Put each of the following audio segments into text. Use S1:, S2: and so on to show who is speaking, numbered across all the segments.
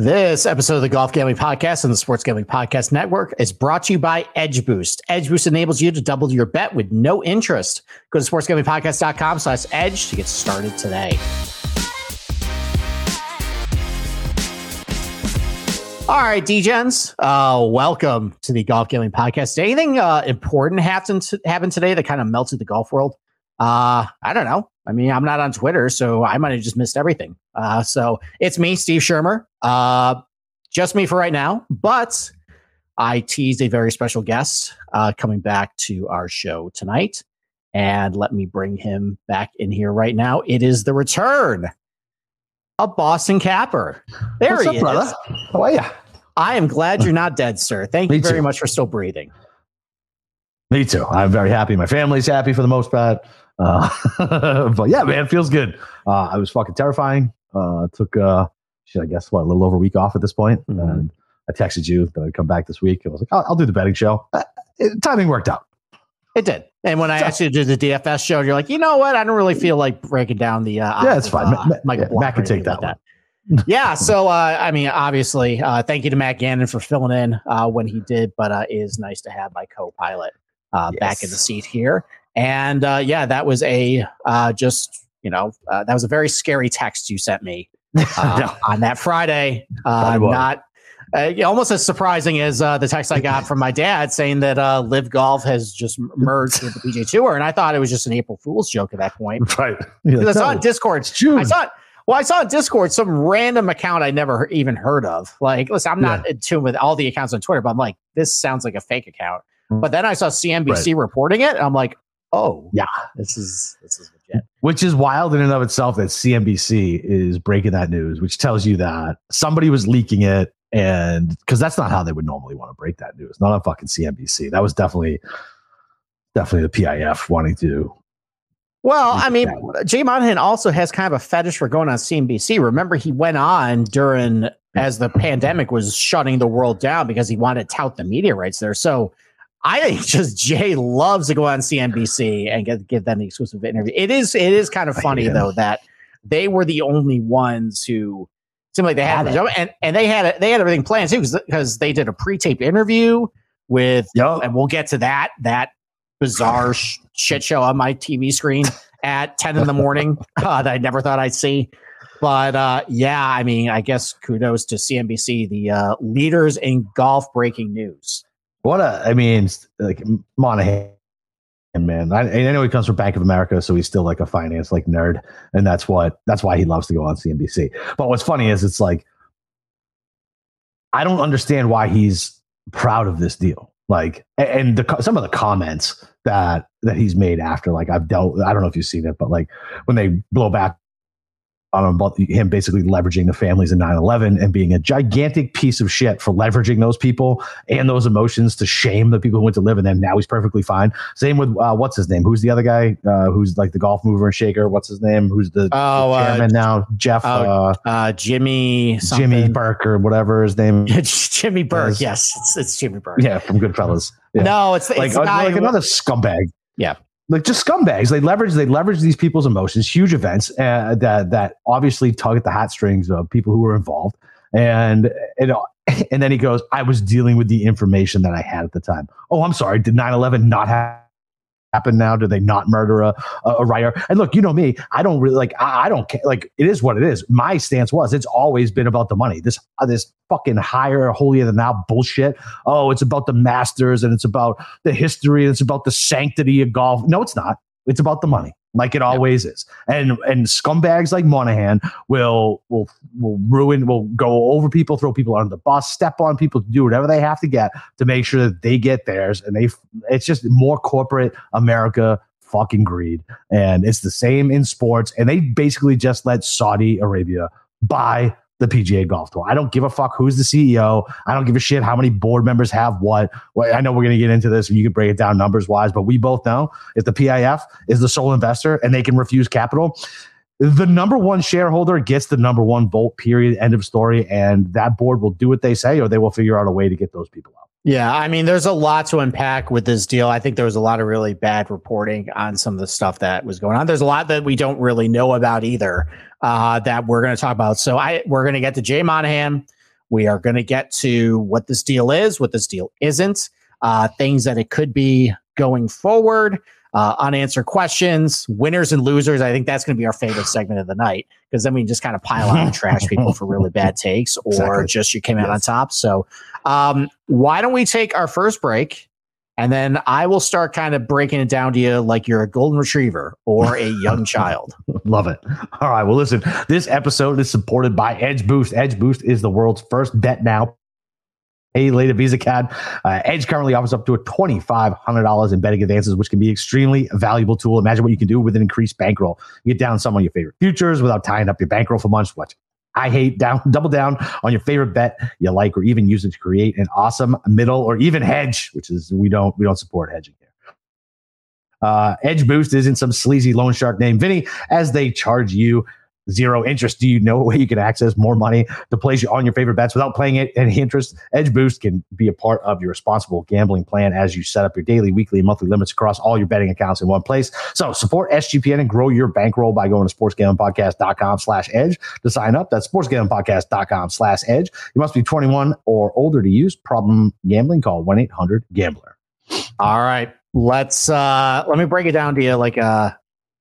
S1: This episode of the Golf Gambling Podcast and the Sports Gambling Podcast Network is brought to you by Edge Boost. Edge Boost enables you to double your bet with no interest. Go to sportsgamblingpodcast.com slash edge to get started today. All right, DGens, uh, welcome to the Golf Gambling Podcast. Anything uh, important happened, to, happened today that kind of melted the golf world? Uh, I don't know. I mean, I'm not on Twitter, so I might have just missed everything. Uh, so it's me, Steve Schirmer. Uh, just me for right now, but I teased a very special guest uh, coming back to our show tonight. And let me bring him back in here right now. It is the return of Boston Capper. There
S2: What's
S1: he
S2: up,
S1: is.
S2: brother? How are you?
S1: I am glad you're not dead, sir. Thank
S2: Me
S1: you very
S2: too.
S1: much for still breathing.
S2: Me too. I'm very happy. My family's happy for the most part. Uh, but yeah, man, it feels good. Uh, I was fucking terrifying. Uh, took, uh, I guess, what, a little over a week off at this point.
S1: Mhm.
S2: And I texted you that I'd come back this week. I was like, I'll, I'll do the betting show. Uh, it- timing worked out.
S1: It did. And when I
S2: So-
S1: asked you to do the DFS show, you're like, you know what? I don't really feel like breaking down the. Uh,
S2: Yeah, it's fine.
S1: uh,
S2: Ma- Ma-
S1: Michael
S2: yeah, Matt can take that
S1: like yeah. So, uh, I mean, obviously, uh, thank you to Matt Gannon for filling in uh, when he did, but uh, it is nice to have my co pilot uh, back in the seat here. And uh, yeah, that was a uh, just, you know, uh, that was a very scary text you sent me uh,
S2: No.
S1: on that Friday. Uh,
S2: Thought it was.
S1: not uh, almost as surprising as uh, the text I got from my dad saying that uh, LIV Golf has just merged with the PGA Tour, and I thought it was just an April Fool's joke at that point.
S2: Right. Like,
S1: I saw
S2: no,
S1: on Discord. I saw it. Well, I saw on Discord some random account I never even heard of. Like, listen, I'm not in tune with all the accounts on Twitter, but I'm like, this sounds like a fake account.
S2: Mm.
S1: But then I saw CNBC reporting it, and I'm like, oh,
S2: Yeah.
S1: this is this is legit.
S2: which is wild in and of itself that CNBC is breaking that news, which tells you that somebody was leaking it. And because that's not how they would normally want to break that news, not on fucking CNBC. That was definitely, definitely the PIF wanting to.
S1: Well, I mean. Jay Monahan also has kind of a fetish for going on CNBC. Remember, he went on during as the pandemic was shutting the world down because he wanted to tout the media rights there. So I think just Jay loves to go on CNBC and get give them the exclusive interview. It is it is kind of funny though that they were the only ones who seemed like they had,
S2: it.
S1: job, and and they had it, they had everything planned too because they did a pre-taped interview with
S2: Yo,
S1: and we'll get to that that bizarre sh- shit show on my TV screen at 10 in the morning uh, that I never thought I'd see. But uh, yeah, I mean, I guess kudos to CNBC, the uh, leaders in golf breaking news.
S2: What a, I mean, like Monahan, man. I, I know he comes from Bank of America, so he's still like a finance like nerd. And that's what, that's why he loves to go on CNBC. But what's funny is it's like, I don't understand why he's proud of this deal. Like, and the some of the comments that that he's made after, like, I've dealt. I don't know if you've seen it, but like when they blow back on him about him basically leveraging the families in 9-11 and being a gigantic piece of shit for leveraging those people and those emotions to shame the people who went to LIV in them. Now he's perfectly fine. Same with uh, what's his name? Who's the other guy? Uh, who's like the golf mover and shaker? What's his name? Who's the, the
S1: Oh, uh,
S2: chairman now? Jeff.
S1: oh,
S2: uh,
S1: Uh, Jimmy, something.
S2: Jimmy Burke or whatever his name.
S1: Jimmy Burke.
S2: Yes.
S1: Yes, it's, it's Jimmy Burke.
S2: Yeah, from Goodfellas. Yeah.
S1: No, it's, it's
S2: like,
S1: the
S2: uh, like another scumbag.
S1: Yeah.
S2: Like just scumbags. They leverage they leverage these people's emotions, huge events uh, that that obviously tug at the heartstrings of people who were involved. And and and then he goes, "I was dealing with the information that I had at the time." Oh, I'm sorry. Did 9/11 not have happen now? Do they not murder a, a, writer? And look, you know me, I don't really like, I, I don't care. Like, it is what it is. My stance was, it's always been about the money. This, uh, this fucking higher, holier than thou bullshit. Oh, it's about the masters and it's about the history and it's about the sanctity of golf. No, it's not. It's about the money. Like it always is, and and scumbags like Monahan will will will ruin, will go over people, throw people under the bus, step on people, do whatever they have to get to make sure that they get theirs. And they, it's just more corporate America fucking greed. And it's the same in sports. And they basically just let Saudi Arabia buy the PGA Golf Tour. I don't give a fuck who's the CEO. I don't give a shit how many board members have what. I know we're going to get into this and you can break it down numbers wise, but we both know if the PIF is the sole investor and they can refuse capital, the number one shareholder gets the number one vote, period, end of story. And that board will do what they say or they will figure out a way to get those people out.
S1: Yeah, I mean, there's a lot to unpack with this deal. I think there was a lot of really bad reporting on some of the stuff that was going on. There's a lot that we don't really know about either uh, that we're going to talk about. So I we're going to get to Jay Monahan. We are going to get to what this deal is, what this deal isn't, uh, things that it could be going forward, uh, unanswered questions, winners and losers. I think that's going to be our favorite segment of the night because then we just kind of pile on and trash people for really bad takes or
S2: Exactly.
S1: just you came out
S2: Yes.
S1: on top. So, um, why don't we take our first break? And then I will start kind of breaking it down to you like you're a golden retriever or a young child.
S2: Love it. All right. Well, listen, this episode is supported by Edge Boost. Edge Boost is the world's first bet now. Pay later Visa card. Uh, Edge currently offers up to a $2,500 in betting advances, which can be extremely valuable tool. Imagine what you can do with an increased bankroll. You get down some of your favorite futures without tying up your bankroll for months. Watch. I hate down, double down on your favorite bet you like, or even use it to create an awesome middle or even hedge, which is we don't we don't support hedging here. Uh, Edge Boost isn't some sleazy loan shark name, Vinny, as they charge you zero interest. Do you know a way you can access more money to place you on your favorite bets without playing it any interest? Edge Boost can be a part of your responsible gambling plan as you set up your daily, weekly, and monthly limits across all your betting accounts in one place. So support SGPN and grow your bankroll by going to sportsgamblingpodcast.com slash edge to sign up. That's sportsgamblingpodcast.com slash edge. You must be 21 or older to use. Problem gambling, call 1-800-GAMBLER.
S1: All right. Let's uh let me break it down to you like a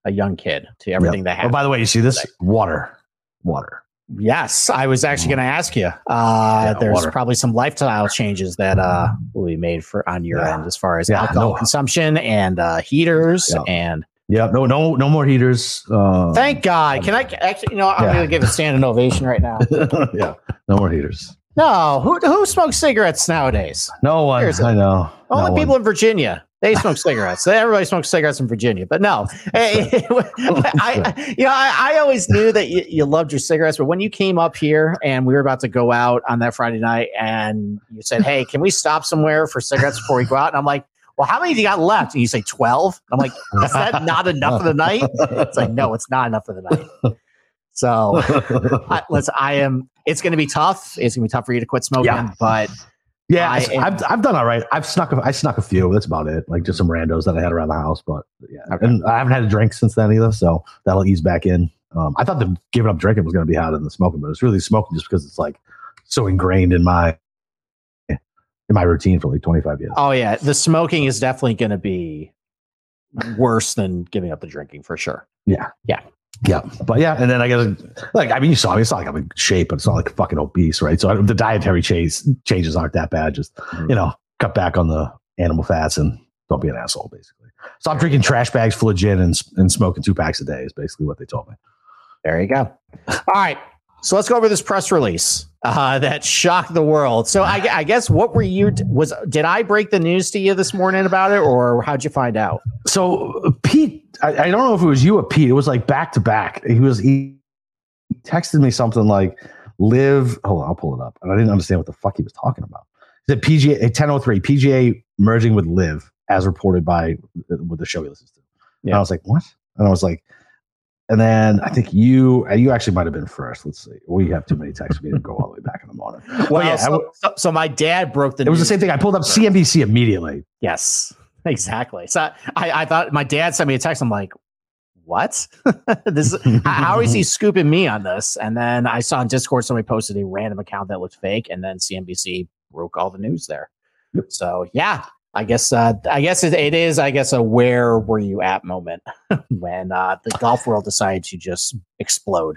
S1: a young kid to everything that happened.
S2: Oh, by the way, you see this? Water. Water.
S1: yes, I was actually going to ask you. Uh
S2: Yeah,
S1: there's
S2: water.
S1: probably some lifestyle changes that uh will be made for on your
S2: Yeah.
S1: end as far as
S2: Yeah,
S1: alcohol
S2: no.
S1: consumption and uh heaters and
S2: Yeah, no, no, no more heaters. Uh,
S1: thank God. Can I actually you know I'm going to give a standing ovation right now.
S2: yeah, no more heaters.
S1: No, who who smokes cigarettes nowadays?
S2: No one.
S1: Seriously.
S2: I know.
S1: Only
S2: no
S1: people in Virginia. They smoke cigarettes. Everybody smokes cigarettes in Virginia, but no. Hey, I, you know, I, I always knew that you, you loved your cigarettes, but when you came up here and we were about to go out on that Friday night, and you said, "Hey, can we stop somewhere for cigarettes before we go out?" and I'm like, "Well, how many do you got left?" And you say twelve. I'm like, "Is that not enough for the night?" It's like, "No, it's not enough for the night." So, I, listen, I am. It's going to be tough. It's going to be tough for you to quit smoking,
S2: Yeah.
S1: but
S2: yeah,
S1: I
S2: have I've done all right. I've snuck a, I snuck a few. That's about it. Like just some randos that I had around the house, but yeah,
S1: Okay.
S2: and I haven't had a drink since then either. So that'll ease back in. Um, I thought the giving up drinking was going to be harder than the smoking, but it's really smoking just because it's like so ingrained in my in my routine for like 25 years.
S1: Oh yeah, the smoking is definitely going to be worse than giving up the drinking for sure.
S2: Yeah, yeah, but yeah, and then I guess like I mean, you saw me. It's not like I'm in shape, but it's not like fucking obese, right? So I, the dietary change, changes aren't that bad. Just mm-hmm. you know, cut back on the animal fats and don't be an asshole. Basically, stop drinking trash bags full of gin and and smoking two packs a day is basically what they told me.
S1: There you go. All right, so let's go over this press release uh, that shocked the world. So I, I guess what were you was did I break the news to you this morning about it, or how'd you find out?
S2: So uh, Pete, I, I don't know if it was you or Pete. It was like back to back. He was he texted me something like LIV. Hold on, I'll pull it up. And I didn't understand what the fuck he was talking about. He said PGA 1003 PGA merging with LIV as reported by with the show he listens to. And
S1: Yeah.
S2: I was like, what? And I was like, and then I think you uh, you actually might have been first. Let's see. We have too many texts. We didn't go all the way back in the morning.
S1: Well,
S2: yeah,
S1: so, so, so my dad broke the.
S2: It was the same thing. I pulled up CNBC immediately.
S1: Yes, exactly. So I, I thought my dad sent me a text. I'm like, what? this is- how is he scooping me on this? And then I saw on Discord somebody posted a random account that looked fake, and then CNBC broke all the news there. So yeah, I guess uh, I guess it, it is. I guess a where were you at moment when uh, the golf world decided to just explode.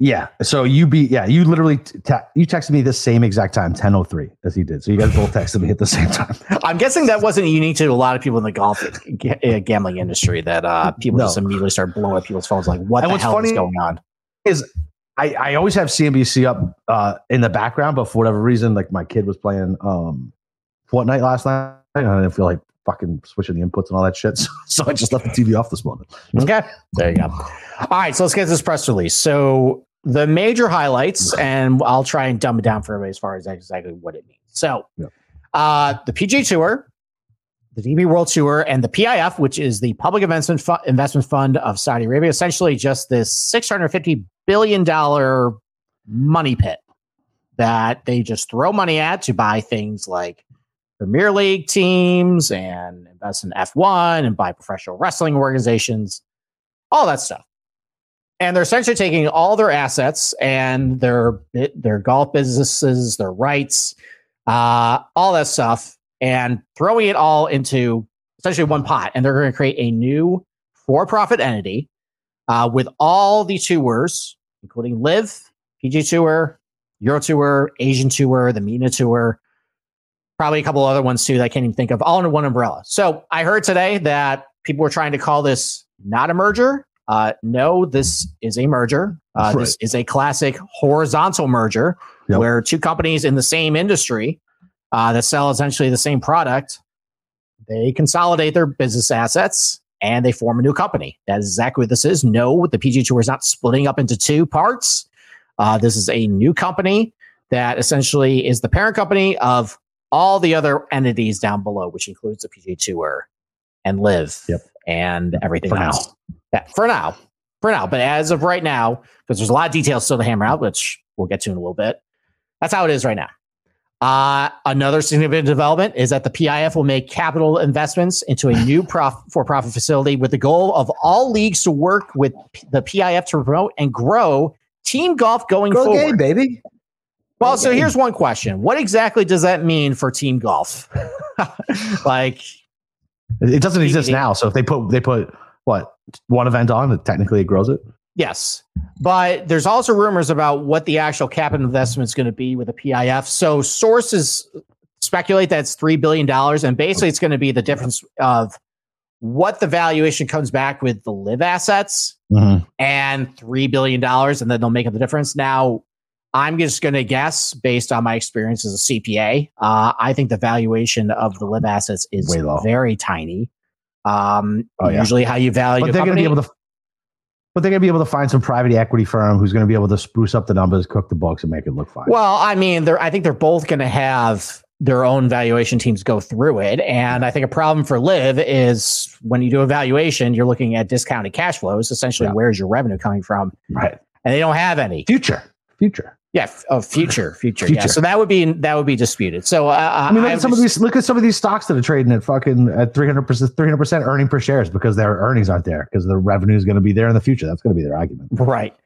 S2: Yeah. So you be yeah, you literally te- you texted me the same exact time, 10:03 as he did. So you guys both texted me at the same time.
S1: I'm guessing that wasn't unique to a lot of people in the golf ga- uh, gambling industry. That uh, people
S2: No.
S1: just immediately start blowing up people's phones. Like, what
S2: And
S1: the
S2: what's
S1: hell is going on?
S2: Is I, I always have CNBC up uh, in the background, but for whatever reason, like my kid was playing um, Fortnite last night, and I didn't feel like fucking switching the inputs and all that shit. So, so I just left the TV off this morning.
S1: Okay. There you go. All right. So let's get this press release. So the major highlights, and I'll try and dumb it down for everybody as far as exactly what it means. So
S2: Yeah.
S1: uh, the PGA Tour, the DP World Tour, and the PIF, which is the Public Investment, Fu- Investment Fund of Saudi Arabia, essentially just this $650 billion money pit that they just throw money at to buy things like Premier League teams and invest in F1 and buy professional wrestling organizations, all that stuff. and they're essentially taking all their assets and their their golf businesses, their rights, uh, all that stuff, and throwing it all into essentially one pot. And they're going to create a new for-profit entity uh, with all the tours, including LIV, PG Tour, Euro Tour, Asian Tour, the MENA Tour, probably a couple other ones too that I can't even think of, all under one umbrella. So I heard today that people were trying to call this not a merger. Uh, no, this is a merger. Uh, right. This is a classic horizontal merger yep. where two companies in the same industry uh, that sell essentially the same product, they consolidate their business assets and they form a new company. That is exactly what this is. No, the PG Tour is not splitting up into two parts. Uh, this is a new company that essentially is the parent company of all the other entities down below, which includes the PG Tour and LIV
S2: yep.
S1: and everything
S2: for
S1: else.
S2: Now.
S1: Yeah, for now. For now. But as of right now, because there's a lot of details still to hammer out, which we'll get to in a little bit. That's how it is right now. Uh, another significant development is that the PIF will make capital investments into a new prof- for-profit facility with the goal of all leagues to work with P- the PIF to promote and grow team golf going
S2: Go
S1: forward.
S2: Game, baby.
S1: Well, so here's one question: What exactly does that mean for team golf? like,
S2: it doesn't exist now. So if they put they put what one event on, technically it grows it.
S1: Yes, but there's also rumors about what the actual capital investment is going to be with the PIF. So sources speculate that it's three billion dollars, and basically it's going to be the difference of what the valuation comes back with the LIV assets
S2: mm-hmm.
S1: and three billion dollars, and then they'll make up the difference. Now, I'm just going to guess based on my experience as a CPA. Uh, I think the valuation of the LIV assets is very tiny. Um, oh, yeah. usually how you value,
S2: but they're going to be able to but they're going to be able to find some private equity firm who's going to be able to spruce up the numbers, cook the books, and make it look fine.
S1: Well, I mean, they're, I think they're both going to have their own valuation teams go through it. And I think a problem for LIV is when you do a valuation, you're looking at discounted cash flows. Essentially, yeah. where's your revenue coming from?
S2: Right.
S1: And they don't have any.
S2: Future. Future.
S1: Yeah, of future, future, future. Yeah, so that would be that would be disputed. So uh,
S2: I mean, look at some just, of these. Look at some of these stocks that are trading at fucking at three hundred percent, three hundred percent earning per shares because their earnings aren't there because the revenue is going to be there in the future. That's going to be their argument,
S1: right?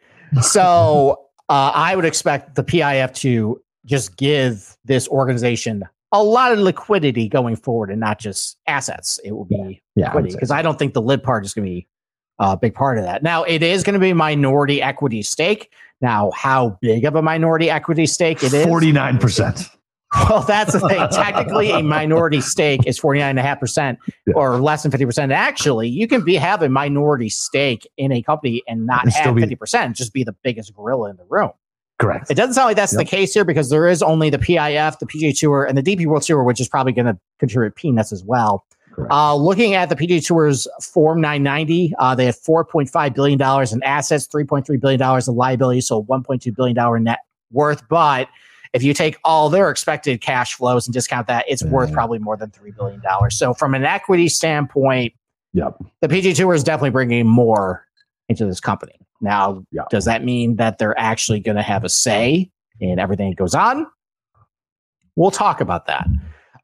S1: So uh, I would expect the PIF to just give this organization a lot of liquidity going forward and not just assets. It will be
S2: yeah,
S1: liquidity because I, I don't think the LIV part is going to be a big part of that. Now, it is going to be minority equity stake. Now, how big of a minority equity stake it is?
S2: 49%.
S1: Well, that's the thing. Technically, a minority stake is 49.5% yeah. or less than 50%. Actually, you can be have a minority stake in a company and not and have 50%, just be the biggest gorilla in the room.
S2: Correct.
S1: It doesn't sound like that's yep. the case here because there is only the PIF, the PGA Tour, and the DP World Tour, which is probably going to contribute peanuts as well. Uh, looking at the PGA Tour's Form 990, uh, they have $4.5 billion in assets, $3.3 billion in liabilities, so $1.2 billion net worth. But if you take all their expected cash flows and discount that, it's worth probably more than $3 billion. So, from an equity standpoint,
S2: yep.
S1: the PGA Tour is definitely bringing more into this company. Now, yep. does that mean that they're actually going to have a say in everything that goes on? We'll talk about that.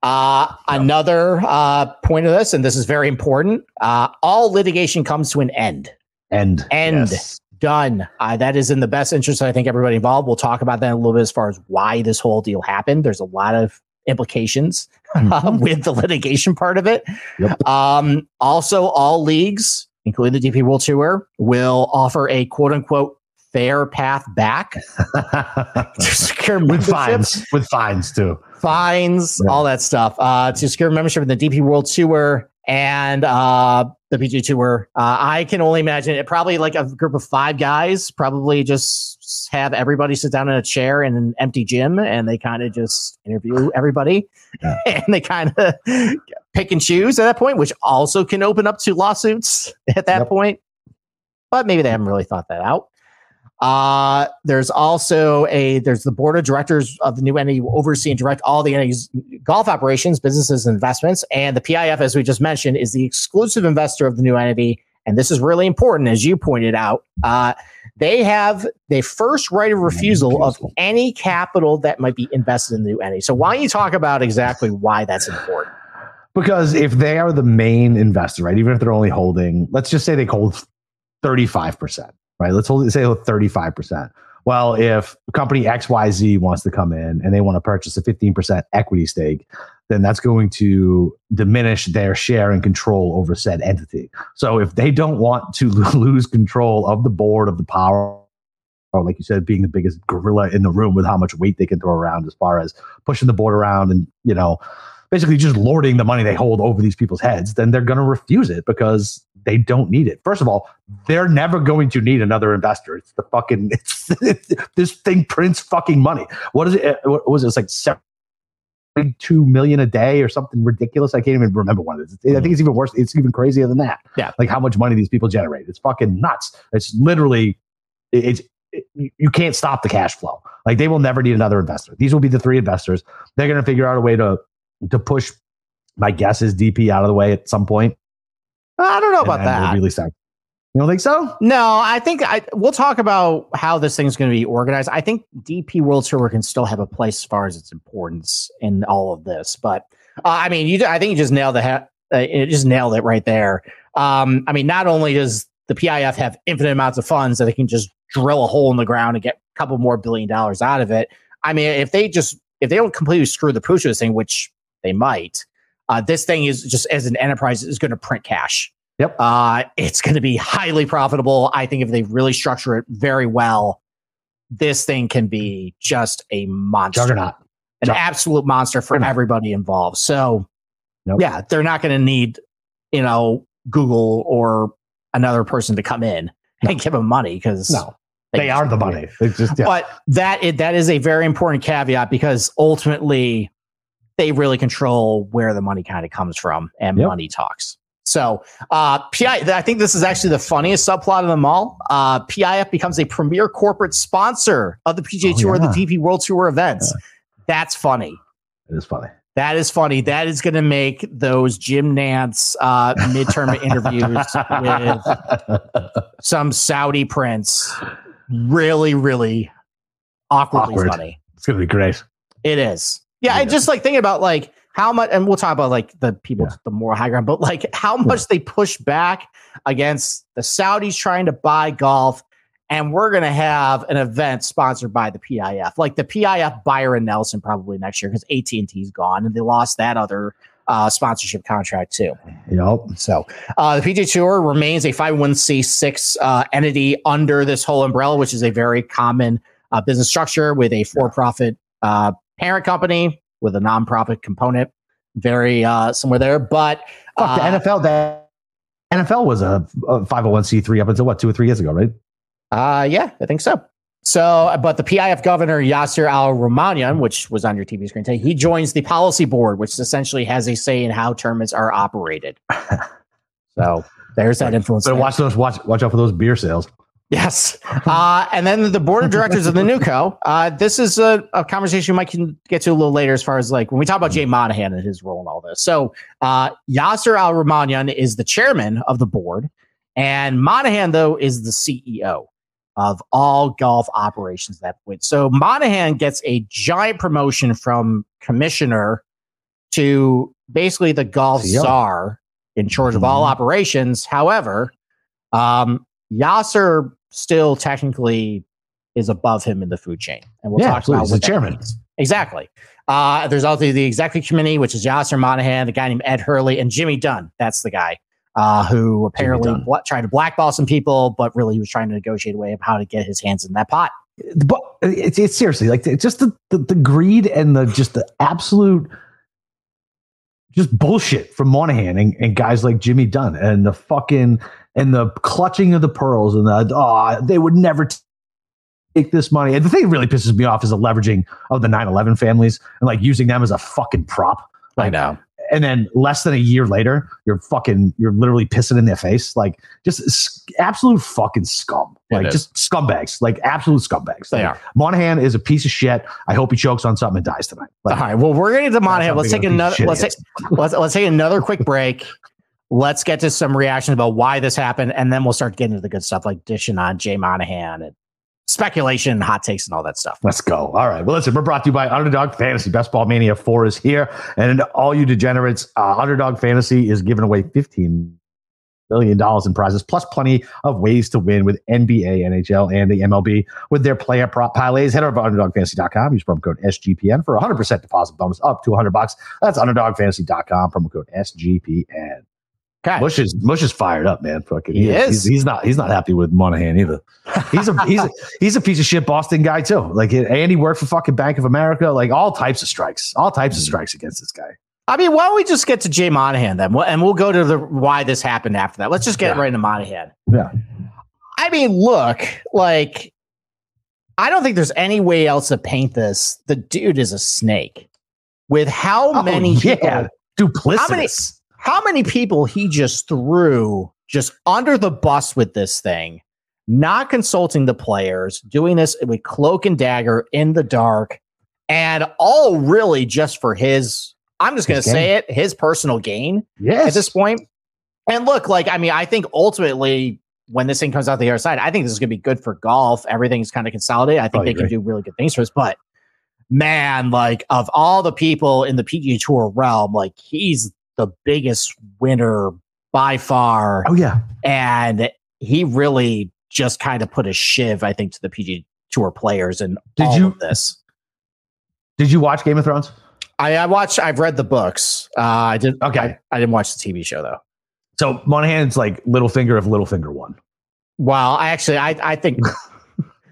S1: Uh, Another uh, point of this, and this is very important uh, all litigation comes to an end.
S2: End.
S1: End. Yes. Done. Uh, that is in the best interest, I think, everybody involved. We'll talk about that a little bit as far as why this whole deal happened. There's a lot of implications mm-hmm. with the litigation part of it.
S2: Yep.
S1: Um, also, all leagues, including the DP World Tour, will offer a quote unquote fair path back
S2: to secure with fines, with fines too,
S1: fines, yeah. all that stuff. Uh, to secure membership in the DP World Tour and uh, the PG Tour. Uh, I can only imagine it probably like a group of five guys, probably just have everybody sit down in a chair in an empty gym and they kind of just interview everybody yeah. and they kind of pick and choose at that point, which also can open up to lawsuits at that yep. point. But maybe they haven't really thought that out. Uh, there's also a there's the board of directors of the new entity will oversee and direct all the entity's golf operations, businesses, and investments. And the PIF, as we just mentioned, is the exclusive investor of the new entity. And this is really important, as you pointed out. Uh, they have the first right of refusal of any capital that might be invested in the new entity. So why don't you talk about exactly why that's important?
S2: Because if they are the main investor, right, even if they're only holding, let's just say they hold 35%, right? Let's hold, it, say 35%. Well, if company XYZ wants to come in and they want to purchase a 15% equity stake, then that's going to diminish their share and control over said entity. So if they don't want to lose control of the board, of the power, or like you said, being the biggest gorilla in the room with how much weight they can throw around as far as pushing the board around and, you know, basically just lording the money they hold over these people's heads, then they're going to refuse it because they don't need it. First of all, they're never going to need another investor. It's the fucking it's, it's this thing prints fucking money. What is it? Eh, what was it? It's like seventy-two million a day or something ridiculous. I can't even remember what it is. I think it's mm-hmm. even worse. It's even crazier than that.
S1: Yeah,
S2: like how much money these people generate. It's fucking nuts. It's literally it's it, you can't stop the cash flow. Like they will never need another investor. These will be the three investors. They're going to figure out a way to to push. My guess is DP out of the way at some point.
S1: I don't know about that.
S2: Really sad. You don't think so?
S1: No, I think I, we'll talk about how this thing's going to be organized. I think DP World Tour can still have a place as far as its importance in all of this. But uh, I mean, you, I think you just nailed the ha- uh, it just nailed it right there. Um, I mean, not only does the PIF have infinite amounts of funds that they can just drill a hole in the ground and get a couple more billion dollars out of it. I mean, if they just if they don't completely screw the pooch of this thing, which they might, uh, this thing is just as an enterprise is going to print cash.
S2: Yep.
S1: Uh, it's going to be highly profitable. I think if they really structure it very well, this thing can be just a monster.
S2: Juggernaut.
S1: An Juggernaut. absolute monster for Juggernaut. everybody involved. So, nope. yeah, they're not going to need, you know, Google or another person to come in no. and give them money because
S2: no. They, they are the money. Just,
S1: yeah. But that that is a very important caveat because ultimately they really control where the money kind of comes from and yep. money talks. So, uh, PI, I think this is actually the funniest subplot of them all. Uh, PIF becomes a premier corporate sponsor of the PGA oh, Tour, yeah. the DP World Tour events. Yeah. That's funny.
S2: It is funny.
S1: That is funny. That is going to make those Jim Nantz uh, midterm interviews with some Saudi prince really, really awkwardly Awkward. funny.
S2: It's going to be great.
S1: It is. Yeah. I just like thinking about like how much, and we'll talk about like the people, yeah. the moral high ground, but like how much yeah. they push back against the Saudis trying to buy golf. And we're going to have an event sponsored by the PIF, like the PIF Byron Nelson probably next year because AT and T's gone and they lost that other uh, sponsorship contract too.
S2: Yep.
S1: So uh, the PGA Tour remains a 501c6 uh, entity under this whole umbrella, which is a very common uh, business structure with a for-profit uh, parent company with a nonprofit component. Very uh, somewhere there, but
S2: Fuck, the uh, NFL that NFL was a, a 501c3 up until what two or three years ago, right?
S1: Uh yeah, I think so. So, but the PIF governor Yasser Al Rumayyan, which was on your TV screen today, he joins the policy board, which essentially has a say in how tournaments are operated. so there's that influence.
S2: So watch those. Watch watch out for those beer sales.
S1: Yes. Uh, and then the board of directors of the NewCo. Uh, this is a, a, conversation we might get to a little later as far as like when we talk about Jay Monahan and his role in all this. So uh, Yasir Al Rumayyan is the chairman of the board, and Monahan, though, is the CEO of all golf operations at that point. So Monahan gets a giant promotion from commissioner to basically the golf CEO. czar in charge of all mm-hmm. operations. However, um, Yasir still technically is above him in the food chain.
S2: And we'll yeah, talk about what the chairman. Means.
S1: Exactly. Uh, there's also the executive committee, which is Yasir Monahan, the guy named Ed Herlihy, and Jimmy Dunn. That's the guy uh, who apparently bl- tried to blackball some people, but really he was trying to negotiate a way of how to get his hands in that pot.
S2: But it's, it's seriously like it's just the, the, the greed and the just the absolute just bullshit from Monahan and, and guys like Jimmy Dunn and the fucking and the clutching of the pearls and the oh they would never t- take this money. And the thing that really pisses me off is the leveraging of the 9/11 families and like using them as a fucking prop. Like,
S1: I know.
S2: And then less than a year later, you're fucking, you're literally pissing in their face. Like just absolute fucking scum. Like just scumbags. Like absolute scumbags. Like,
S1: are.
S2: Monahan is a piece of shit. I hope he chokes on something and dies tonight.
S1: Like, All right. Well, we're getting to Monahan. Let's take another. Let's take, let's let's take another quick break let's get to some reactions about why this happened, and then we'll start getting to the good stuff like dishing on Jay Monahan and speculation, hot takes, and all that stuff.
S2: Let's go. All right. Well, listen, we're brought to you by Underdog Fantasy. Best Ball Mania 4 is here. And all you degenerates, uh, Underdog Fantasy is giving away 15 billion dollars in prizes, plus plenty of ways to win with NBA, NHL, and the MLB with their player prop parlays. Head over to underdogfantasy.com. Use promo code SGPN for a 100% deposit bonus up to 100 bucks. That's underdogfantasy.com. Promo code SGPN.
S1: Okay.
S2: Mush is Mush is fired up, man. Fucking
S1: He
S2: is.
S1: is.
S2: He's, he's not. He's not happy with Monahan either. He's a he's a, he's a piece of shit Boston guy too. Like and he worked for fucking Bank of America. Like all types of strikes, all types of mm. strikes against this guy.
S1: I mean, why don't we just get to Jay Monahan then, We'll- and we'll go to the why this happened after that. Let's just get
S2: Yeah.
S1: right into Monahan.
S2: Yeah.
S1: I mean, look, like, I don't think there's any way else to paint this. The dude is a snake. With how
S2: Oh,
S1: many
S2: yeah.
S1: people,
S2: Duplicitous.
S1: How many, people he just threw just under the bus with this thing, not consulting the players, doing this with cloak and dagger in the dark, and all really just for his. I'm just going to say it, his personal gain
S2: yes.
S1: at this point. And look, like, I mean, I think ultimately when this thing comes out the other side, I think this is going to be good for golf. Everything's kind of consolidated. I think
S2: I
S1: they can do really good things for us. But man, like, of all the people in the PGA Tour realm, like, he's the biggest winner by far.
S2: Oh yeah.
S1: And he really just kind of put a shiv, I think, to the PGA Tour players and
S2: Did
S1: all
S2: you-
S1: of this.
S2: Did you watch Game of Thrones?
S1: I, I watched. I've read the books. Uh, I didn't
S2: Okay.
S1: I, I didn't watch the TV show though.
S2: So Monahan's like Littlefinger if Littlefinger one.
S1: Well, I actually, I, I think,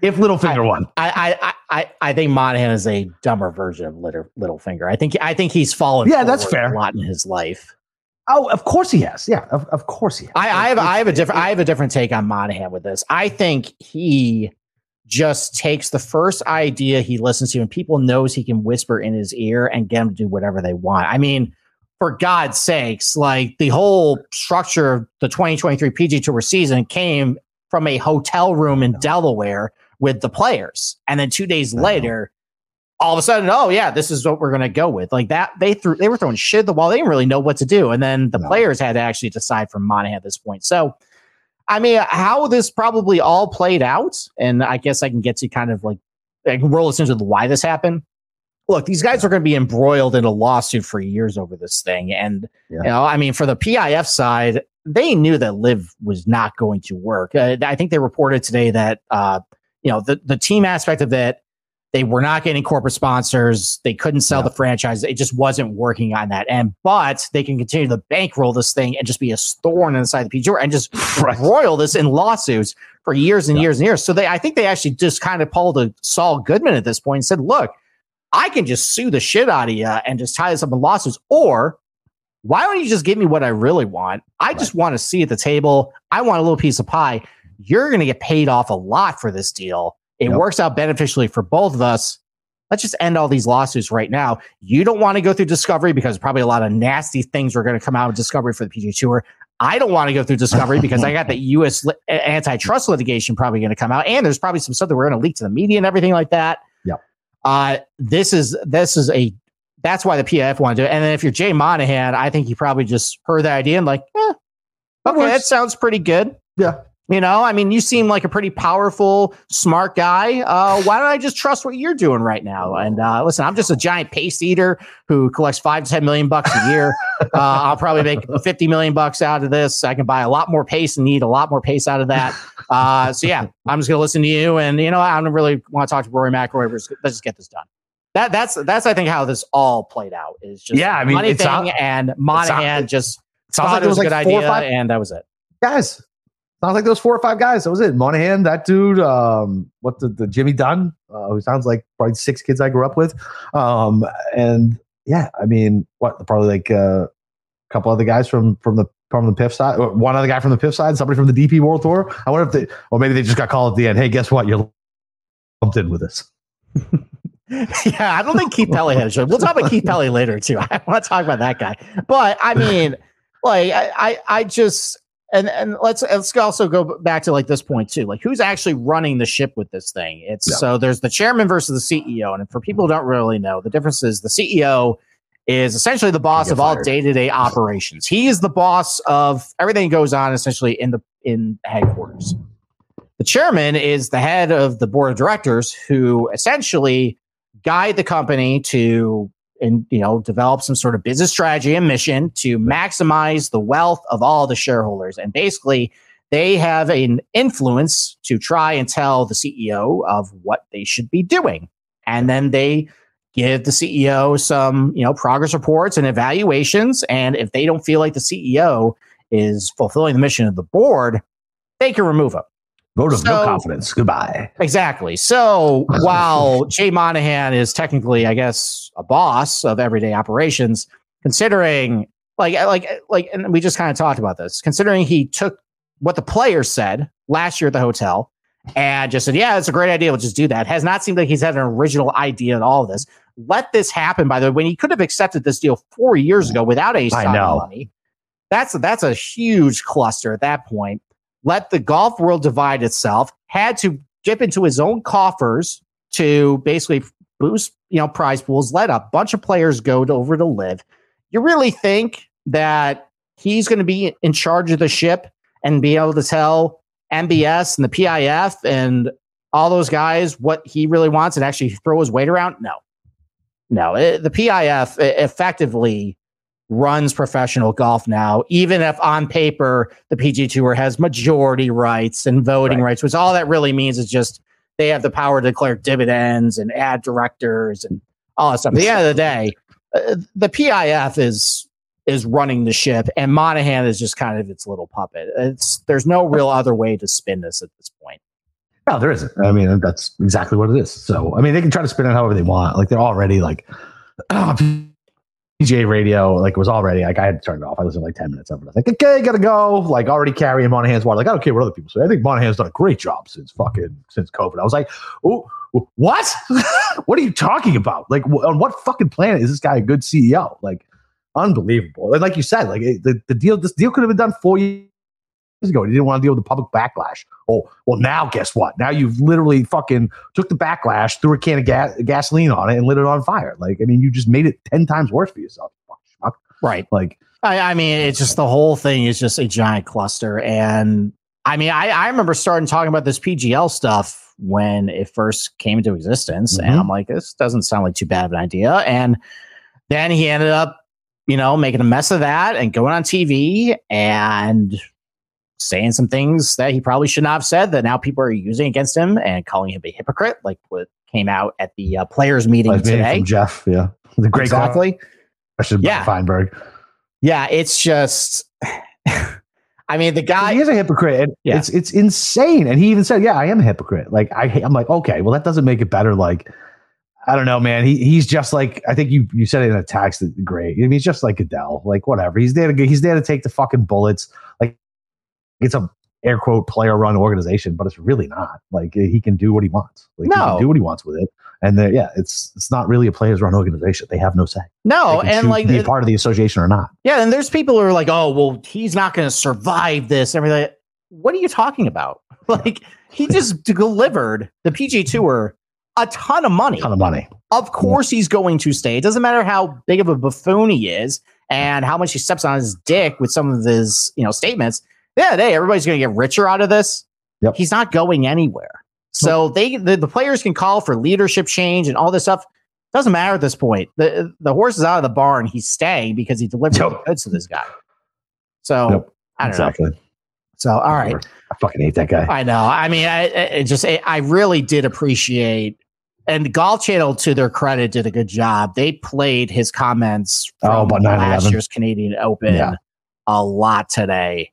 S2: If Littlefinger won.
S1: I, I, I, I think Monahan is a dumber version of Little Littlefinger. I think, I think he's fallen.
S2: Yeah, that's fair.
S1: A lot in his life.
S2: Oh, of course he has. Yeah, of, of course he has.
S1: I, I have, I have a different, I have a different take on Monahan with this. I think he just takes the first idea he listens to, and people knows he can whisper in his ear and get him to do whatever they want. I mean, for God's sakes, like the whole structure of the 2023 PG Tour season came from a hotel room in Delaware with the players, and then two days
S2: know.
S1: later. All of a sudden, oh yeah, this is what we're gonna go with. Like that, they threw they were throwing shit at the wall. They didn't really know what to do, and then the
S2: No.
S1: players had to actually decide for Monahan at this point. So, I mean, how this probably all played out, and I guess I can get to kind of like I can roll us into the why this happened. Look, these guys are going to be embroiled in a lawsuit for years over this thing, and
S2: Yeah.
S1: you know, I mean, for the PIF side, they knew that LIV was not going to work. Uh, I think they reported today that uh, you know the the team aspect of it, they were not getting corporate sponsors. They couldn't sell
S2: Yeah.
S1: the franchise. It just wasn't working on that end. But they can continue to bankroll this thing and just be a thorn inside the PGA and just
S2: Right.
S1: royal this in lawsuits for years and
S2: Yeah.
S1: years and years. So they, I think they actually just kind of pulled a Saul Goodman at this point and said, "Look, I can just sue the shit out of you and just tie this up in lawsuits, or why don't you just give me what I really want? I just want to see at the table. I want a little piece of pie. You're going to get paid off a lot for this deal. It
S2: Yep.
S1: works out beneficially for both of us. Let's just end all these lawsuits right now. You don't want to go through discovery because probably a lot of nasty things are going to come out of discovery for the PGA Tour. I don't want to go through discovery because I got the U.S. Li- antitrust litigation probably going to come out, and there's probably some stuff that we're going to leak to the media and everything like that.
S2: Yep.
S1: Uh, this is this is a that's why the PIF wanted to do it. And then if you're Jay Monahan, I think he probably just heard the idea and like, eh, okay, that sounds pretty good.
S2: Yeah.
S1: You know, I mean, you seem like a pretty powerful, smart guy. Uh, why don't I just trust what you're doing right now? And uh, listen, I'm just a giant paste eater who collects five to ten million bucks a year. uh, I'll probably make fifty million bucks out of this. I can buy a lot more paste and eat a lot more paste out of that. Uh, so yeah, I'm just gonna listen to you. And you know, I don't really want to talk to Rory McIlroy. Let's just get this done. That that's that's I think how this all played out is just
S2: Yeah, I mean,
S1: money
S2: it
S1: thing and Monahan just thought
S2: like
S1: it was a good
S2: like four or
S1: idea
S2: five
S1: and that was it.
S2: guys. Sounds like those four or five guys. That was it. Monahan, that dude. Um, what the, the Jimmy Dunn, uh, who sounds like probably six kids I grew up with. Um, and yeah, I mean, what probably like uh, a couple other guys from from the from the PIF side, one other guy from the PIF side, somebody from the DP World Tour. I wonder if they, or maybe they just got called at the end. Hey, guess what? You're lumped in with us.
S1: yeah, I don't think Keith Pelley had a show. We'll talk about Keith Pelley later too. I want to talk about that guy. But I mean, like I, I, I just and and let's let's also go back to like this point too. Like who's actually running the ship with this thing? It's
S2: Yeah.
S1: so there's the chairman versus the CEO, and for people who don't really know, the difference is the CEO is essentially the boss of all day to day operations. He is the boss of everything that goes on essentially in the in headquarters. The chairman is the head of the board of directors who essentially guide the company to and you know develop some sort of business strategy and mission to maximize the wealth of all the shareholders. And basically, they have an influence to try and tell the CEO of what they should be doing. And then they give the CEO some, you know, progress reports and evaluations. And if they don't feel like the CEO is fulfilling the mission of the board, they can remove him.
S2: Vote of so, no confidence. Goodbye.
S1: Exactly. So while Jay Monahan is technically, I guess, a boss of everyday operations, considering like like like, and we just kind of talked about this, considering he took what the players said last year at the hotel and just said, yeah, it's a great idea. We'll just do that. Has not seemed like he's had an original idea in all of this. Let this happen, by the way, when he could have accepted this deal four years ago without a money. That's that's a huge cluster at that point. Let the golf world divide itself. Had to dip into his own coffers to basically boost, you know, prize pools. Let a bunch of players go to, over to LIV. You really think that he's going to be in charge of the ship and be able to tell MBS and the PIF and all those guys what he really wants and actually throw his weight around? No, no. It, the PIF effectively runs professional golf now, even if on paper the PG Tour has majority rights and voting right. rights, which all that really means is just they have the power to declare dividends and add directors and all that stuff. At the end of the day, uh, the PIF is is running the ship, and Monahan is just kind of its little puppet. It's there's no real other way to spin this at this point.
S2: No, there isn't. I mean, that's exactly what it is. So, I mean, they can try to spin it however they want. Like they're already like oh, PGA radio. Like it was already like I had to turn it off. I listened like ten minutes of it. I was like, okay, gotta go. Like already carrying Monahan's water. Like I don't care what other people say. I think Monahan's done a great job since fucking since COVID. I was like, oh, what? what are you talking about? Like, on what fucking planet is this guy a good CEO? Like, unbelievable. And like you said, like it, the, the deal, this deal could have been done four years ago. He didn't want to deal with the public backlash. Oh, well, now guess what? Now you've literally fucking took the backlash, threw a can of ga- gasoline on it, and lit it on fire. Like, I mean, you just made it 10 times worse for yourself.
S1: Right.
S2: Like,
S1: I, I mean, it's just the whole thing is just a giant cluster. And I mean, I, I remember starting talking about this PGL stuff when it first came into existence. Mm-hmm. And I'm like, this doesn't sound like too bad of an idea. And then he ended up you know, making a mess of that and going on TV and saying some things that he probably should not have said that now people are using against him and calling him a hypocrite, like what came out at the uh, players meeting
S2: like
S1: today.
S2: Jeff, yeah,
S1: the great exactly.
S2: Question yeah, Feinberg.
S1: Yeah, it's just. I mean, the guy
S2: he is a hypocrite. yeah. It's it's insane, and he even said, "Yeah, I am a hypocrite." Like I, I'm like, okay, well, that doesn't make it better. Like I don't know, man. He he's just like I think you you said it in a text. Great. I mean, he's just like Goodell. Like whatever. He's there to he's there to take the fucking bullets. Like it's a air quote player run organization, but it's really not. Like he can do what he wants. Like
S1: no.
S2: he can do what he wants with it. And yeah, it's it's not really a players run organization. They have no say.
S1: No, and like
S2: be part of the association or not.
S1: Yeah, and there's people who are like, oh, well, he's not going to survive this. Everything. What are you talking about? Like he just delivered the PG Tour a ton of money. A
S2: ton of money.
S1: Of course, yeah. he's going to stay. It doesn't matter how big of a buffoon he is and how much he steps on his dick with some of his, you know, statements. Yeah, hey, everybody's going to get richer out of this. Yep. He's not going anywhere. So nope. they the, the players can call for leadership change and all this stuff. Doesn't matter at this point. The the horse is out of the barn. He's staying because he delivered yep. goods to this guy. So yep. I don't exactly. know. So all right.
S2: I fucking hate that guy.
S1: I know. I mean, I, I just I really did appreciate and Golf Channel, to their credit, did a good job. They played his comments
S2: oh, from oh,
S1: last year's Canadian Open yeah. a lot today,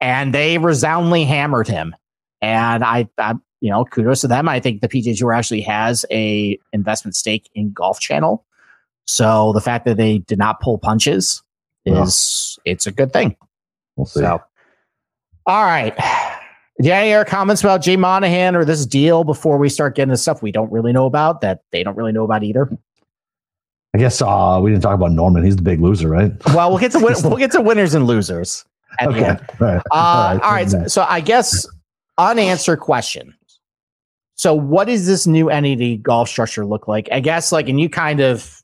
S1: and they resoundingly hammered him. And I, I, you know, kudos to them. I think the PGA Tour actually has a investment stake in Golf Channel, so the fact that they did not pull punches is it's a good thing.
S2: We'll see. So,
S1: all right. Have any other comments about Jay Monahan or this deal before we start getting to stuff we don't really know about that they don't really know about either?
S2: I guess uh, we didn't talk about Norman. He's the big loser, right?
S1: Well, we'll get to win- we'll get to winners and losers. Okay. All right. Uh, all right. All right. So I guess unanswered question. So what does this new entity golf structure look like? I guess like, and you kind of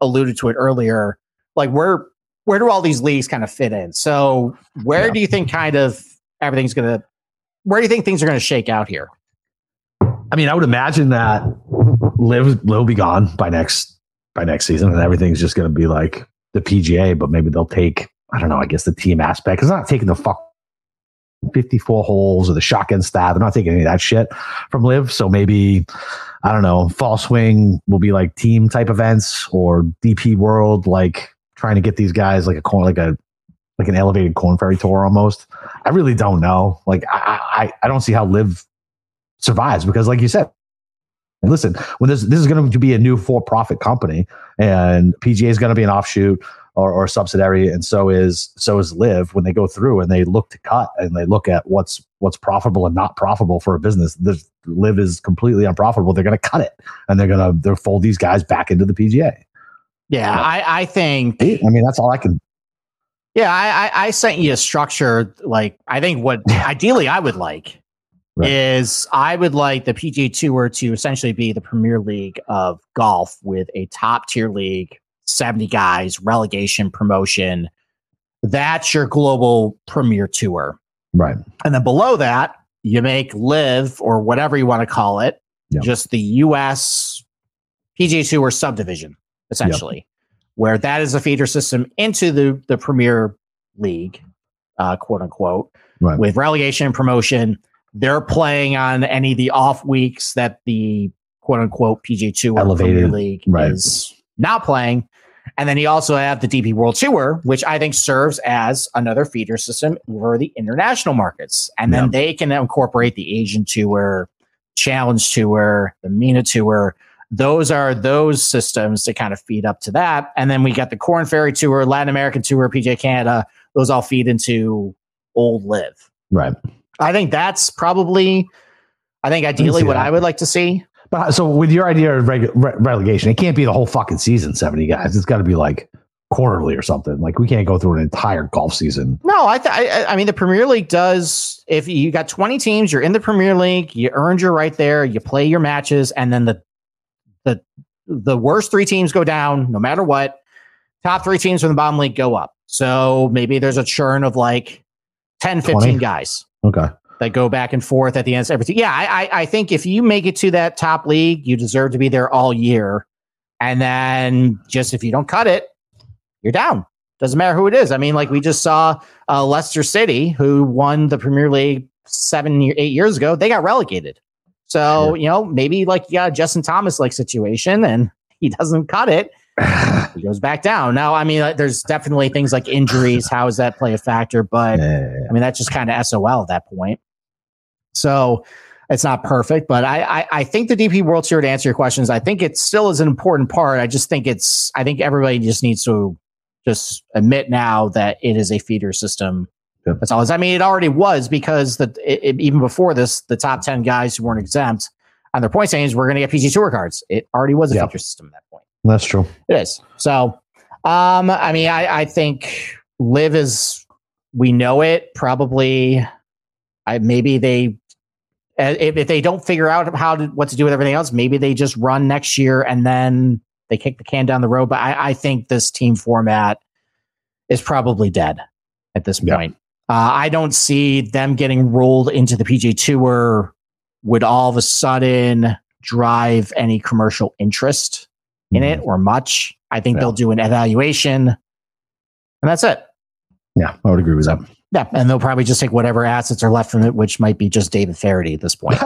S1: alluded to it earlier. Like where where do all these leagues kind of fit in? So where yeah. do you think kind of everything's going to where do you think things are going to shake out here?
S2: I mean, I would imagine that LIV will be gone by next by next season, and everything's just going to be like the PGA. But maybe they'll take I don't know. I guess the team aspect is not taking the fuck 54 holes or the shotgun stab. They're not taking any of that shit from LIV. So maybe, I don't know, fall swing will be like team type events or DP World, like trying to get these guys like a corn, like a, like an elevated Korn Ferry tour almost. I really don't know. Like, I, I, I don't see how LIV survives because, like you said, listen, when this this is going to be a new for profit company and PGA is going to be an offshoot or, or subsidiary, and so is so is LIV. When they go through and they look to cut and they look at what's what's profitable and not profitable for a business, this LIV is completely unprofitable. They're going to cut it and they're going to they're fold these guys back into the PGA.
S1: Yeah, I, I think.
S2: I mean, that's all I can.
S1: Yeah, I, I, I sent you a structure. Like, I think what ideally I would like Right. is I would like the PGA Tour to essentially be the Premier League of golf with a top tier league 70 guys, relegation, promotion. That's your global premier tour.
S2: Right.
S1: And then below that, you make LIV or whatever you want to call it, yep. just the US PGA Tour subdivision, essentially, yep. where that is a feeder system into the, the Premier League, uh, quote unquote, right. with relegation and promotion. They're playing on any of the off weeks that the quote unquote PGA Tour Elevated, Premier League right. is not playing. And then you also have the DP World Tour, which I think serves as another feeder system for the international markets. And then they can incorporate the Asian Tour, Challenge Tour, the MENA Tour. Those are those systems to kind of feed up to that. And then we got the Korn Ferry Tour, Latin American Tour, PJ Canada. Those all feed into old LIV.
S2: Right.
S1: I think that's probably, I think ideally I what that. I would like to see.
S2: But so with your idea of reg- re- relegation, it can't be the whole fucking season, 70 guys. It's got to be like quarterly or something. Like we can't go through an entire golf season.
S1: No, I, th- I, I mean the Premier League does. If you got 20 teams, you're in the Premier League. You earned your right there. You play your matches, and then the the the worst three teams go down no matter what. Top three teams from the bottom league go up. So maybe there's a churn of like 10, 15 20? guys.
S2: Okay
S1: that go back and forth at the end of everything. Yeah, I, I think if you make it to that top league, you deserve to be there all year. And then just if you don't cut it, you're down. Doesn't matter who it is. I mean, like we just saw uh, Leicester City, who won the Premier League seven, eight years ago, they got relegated. So, you know, maybe like a Justin Thomas like situation and he doesn't cut it. he goes back down. Now, I mean, there's definitely things like injuries. How does that play a factor? But I mean, that's just kind of SOL at that point. So it's not perfect, but I, I, I think the DP World Tour to answer your questions, I think it still is an important part. I just think it's I think everybody just needs to just admit now that it is a feeder system. That's all. I mean, it already was because the it, it, even before this, the top ten guys who weren't exempt on their point standings were going to get PG Tour cards. It already was a feeder system at that point.
S2: That's true.
S1: It is. So, um, I mean, I, I think LIV is we know it probably. I maybe they if, if they don't figure out how to what to do with everything else, maybe they just run next year and then they kick the can down the road. But I, I think this team format is probably dead at this point. Yeah. Uh, I don't see them getting rolled into the PGA Tour would all of a sudden drive any commercial interest in mm-hmm. it or much. I think yeah. they'll do an evaluation, and that's it.
S2: Yeah, I would agree with that.
S1: Yeah, and they'll probably just take whatever assets are left from it, which might be just David Faraday at this point.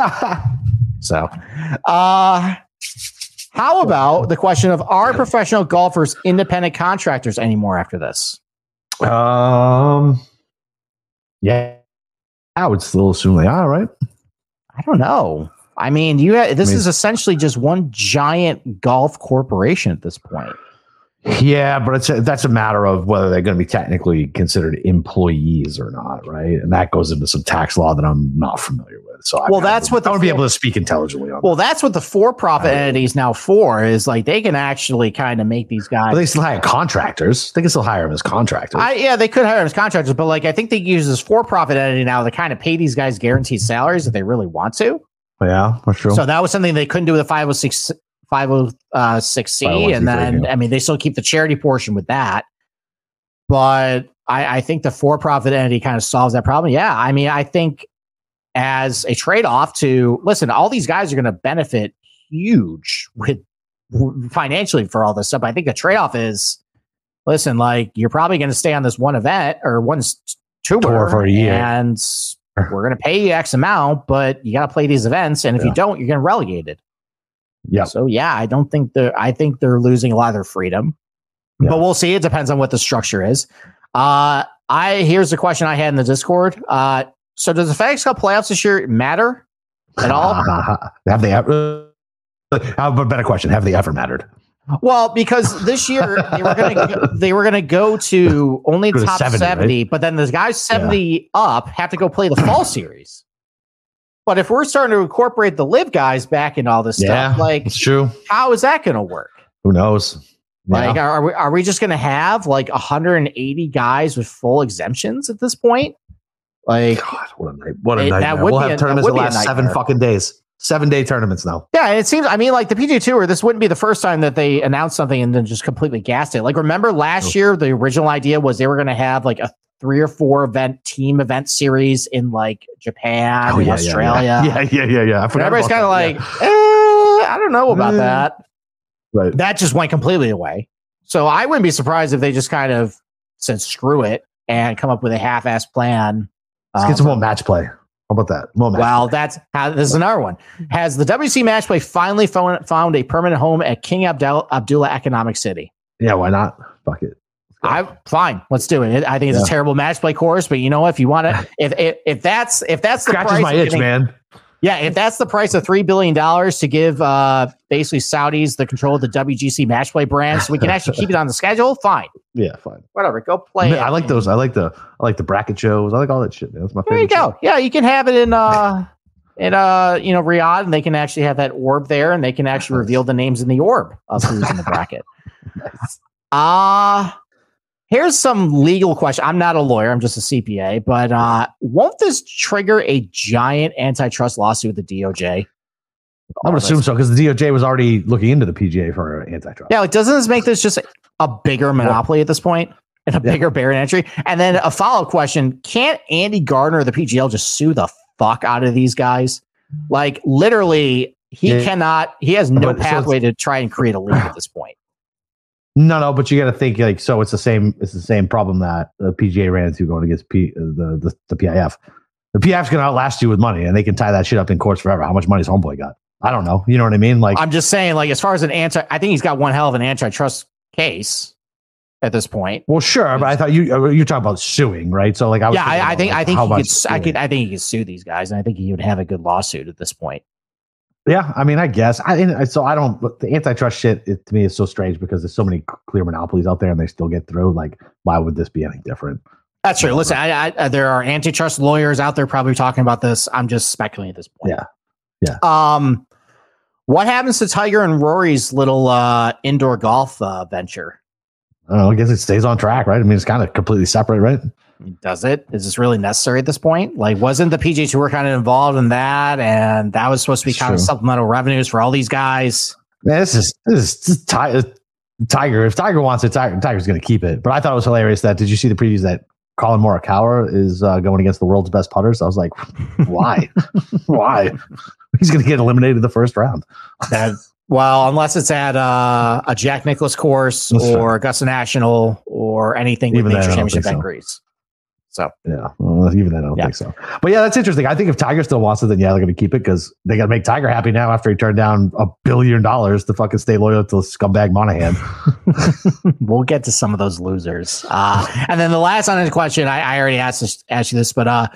S1: so, uh, how about the question of are professional golfers independent contractors anymore after this?
S2: Um, yeah, I would still assume they are, right?
S1: I don't know. I mean, you ha- this I mean, is essentially just one giant golf corporation at this point.
S2: Yeah, but it's a, that's a matter of whether they're going to be technically considered employees or not, right? And that goes into some tax law that I'm not familiar with. So,
S1: well, I, that's what
S2: I would be able to speak intelligently on.
S1: Well, that. that's what the for-profit entities now for is like they can actually kind of make these guys.
S2: But they still hire contractors. They can still hire them as contractors.
S1: I, yeah, they could hire them as contractors, but like I think they use this for-profit entity now to kind of pay these guys guaranteed salaries if they really want to.
S2: Yeah, that's true.
S1: So that was something they couldn't do with a 506 506c and then i mean they still keep the charity portion with that but i, I think the for-profit entity kind of solves that problem yeah i mean i think as a trade-off to listen all these guys are going to benefit huge with financially for all this stuff. I think the trade off is, listen, like you're probably going to stay on this one event or one tour,
S2: tour for a year,
S1: and we're going to pay you X amount, but you got to play these events, and if yeah. you don't, you're going getting relegated.
S2: Yeah.
S1: So yeah, I don't think they're. I think they're losing a lot of their freedom, but we'll see. It depends on what the structure is. Uh, I here's the question I had in the Discord. Uh, so does the FedEx Cup playoffs this year matter at all?
S2: Have they ever? How a better question? Have they ever mattered?
S1: Well, because this year they were going to they were going to go to only top 70, 70 right? but then the guys 70 yeah. up have to go play the fall series. But if we're starting to incorporate the LIV guys back in all this yeah, stuff, like
S2: it's true.
S1: How is that going to work?
S2: Who knows?
S1: Like, yeah. are we are we just going to have like 180 guys with full exemptions at this point? Like,
S2: God, what a night! What a it, nightmare! We'll have a, tournaments that last seven fucking days seven day tournaments now.
S1: Yeah, and it seems. I mean, like the PGA Tour, this wouldn't be the first time that they announced something and then just completely gassed it. Like, remember last year, the original idea was they were going to have like a three or four event team event series in like Japan, oh, yeah, Australia.
S2: Yeah, yeah, yeah, yeah. yeah.
S1: Everybody's kind of like, yeah. eh, I don't know about uh, that.
S2: Right.
S1: That just went completely away. So I wouldn't be surprised if they just kind of said screw it and come up with a half-ass plan.
S2: Let's get some more match play. How about that?
S1: Well, play. that's how, this is another one. Has the WGC match play finally found, found a permanent home at King Abdel, Abdullah Economic City?
S2: Yeah, why not? Fuck it.
S1: I fine. Let's do it. I think it's yeah. a terrible match play course, but you know if you want to, if, if if that's if that's the
S2: Scratches
S1: price,
S2: my itch, man.
S1: Yeah, if that's the price of three billion dollars to give uh, basically Saudis the control of the WGC match play brand, so we can actually keep it on the schedule, fine.
S2: Yeah, fine.
S1: Whatever, go play.
S2: I, I like those. I like the I like the bracket shows. I like all that shit. Man. That's my
S1: there
S2: favorite.
S1: There you go. Show. Yeah, you can have it in uh in uh you know Riyadh, and they can actually have that orb there, and they can actually reveal the names in the orb of who's in the bracket. nice. Uh Here's some legal question. I'm not a lawyer. I'm just a CPA, but uh, won't this trigger a giant antitrust lawsuit with the DOJ?
S2: I would assume so because the DOJ was already looking into the PGA for antitrust.
S1: Yeah, like doesn't this make this just a bigger monopoly at this point and a bigger barrier entry? And then a follow up question: Can't Andy Gardiner, the PGL, just sue the fuck out of these guys? Like literally, he yeah. cannot. He has no but, pathway so to try and create a league at this point.
S2: No, no, but you got to think like so. It's the same. It's the same problem that the PGA ran into going against P, the, the the PIF. The PIF's going to outlast you with money, and they can tie that shit up in courts forever. How much money's Homeboy got? I don't know. You know what I mean? Like
S1: I'm just saying, like as far as an anti, I think he's got one hell of an antitrust case at this point.
S2: Well, sure, but I thought you uh, you're talking about suing, right? So like, I
S1: yeah, I, I, think like I think he could, I could I think he could sue these guys, and I think he would have a good lawsuit at this point.
S2: Yeah, I mean, I guess. I so I don't. The antitrust shit it, to me is so strange because there's so many clear monopolies out there, and they still get through. Like, why would this be any different?
S1: That's true. Listen, I, I, there are antitrust lawyers out there probably talking about this. I'm just speculating at this point.
S2: Yeah, yeah.
S1: Um, what happens to Tiger and Rory's little uh, indoor golf uh, venture?
S2: I, know, I guess it stays on track, right? I mean, it's kind of completely separate, right?
S1: Does it? Is this really necessary at this point? Like, wasn't the PGA Tour kind of involved in that, and that was supposed to be kind true. of supplemental revenues for all these guys?
S2: Man, this is this is, this is Tiger. If Tiger wants it, Tiger, Tiger's going to keep it. But I thought it was hilarious that did you see the previews that Collin Morikawa is uh, going against the world's best putters? I was like, why? why? He's going to get eliminated the first round.
S1: That well, unless it's at uh, a Jack Nicklaus course That's or Augusta National or anything Even with Nature Championship so. Greece. So
S2: yeah, well, even then I don't yeah. think so. But yeah, that's interesting. I think if Tiger still wants it, then yeah, they're going to keep it because they got to make Tiger happy now after he turned down a billion dollars to fucking stay loyal to scumbag Monahan.
S1: we'll get to some of those losers. Uh, and then the last on the question, I, I already asked this, asked you this, but uh,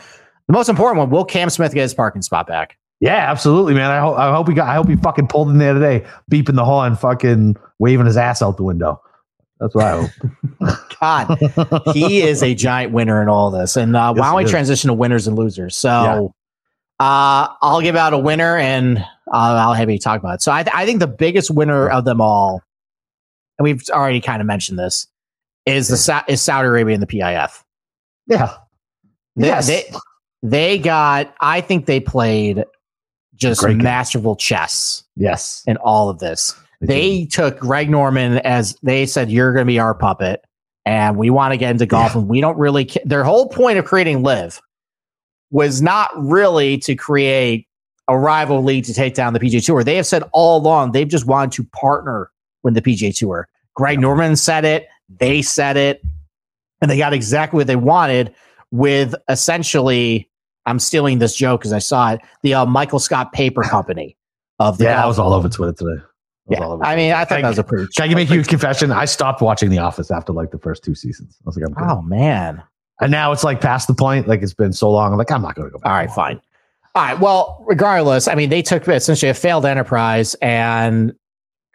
S1: the most important one: Will Cam Smith get his parking spot back?
S2: Yeah, absolutely, man. I hope I hope he got. I hope he fucking pulled in there today, beeping the horn, fucking waving his ass out the window. That's what I hope.
S1: God, he is a giant winner in all this. And uh, yes, why don't we transition to winners and losers? So yeah. uh, I'll give out a winner and uh, I'll have you talk about it. So I, th- I think the biggest winner of them all, and we've already kind of mentioned this, is the Sa- is Saudi Arabia and the PIF.
S2: Yeah.
S1: They, yes. They, they got, I think they played just Great masterful chess.
S2: Yes.
S1: In all of this. They took Greg Norman as they said, you're going to be our puppet and we want to get into golf yeah. and we don't really, ca- their whole point of creating LIV was not really to create a rival league to take down the PGA Tour. They have said all along they've just wanted to partner with the PGA Tour. Greg Norman said it, they said it, and they got exactly what they wanted with essentially. I'm stealing this joke because I saw it. The uh, Michael Scott Paper Company of the
S2: Yeah, I was all over Twitter today. I
S1: Yeah, I mean, I thought
S2: I-
S1: that was a pretty.
S2: Can I make you a huge confession? I stopped watching The Office after like the first two seasons. I was like, I'm good.
S1: Oh man!
S2: And now it's like past the point. Like it's been so long. I'm like, I'm not going to go back.
S1: All right, fine. All right. Well, regardless, I mean, they took essentially a failed enterprise and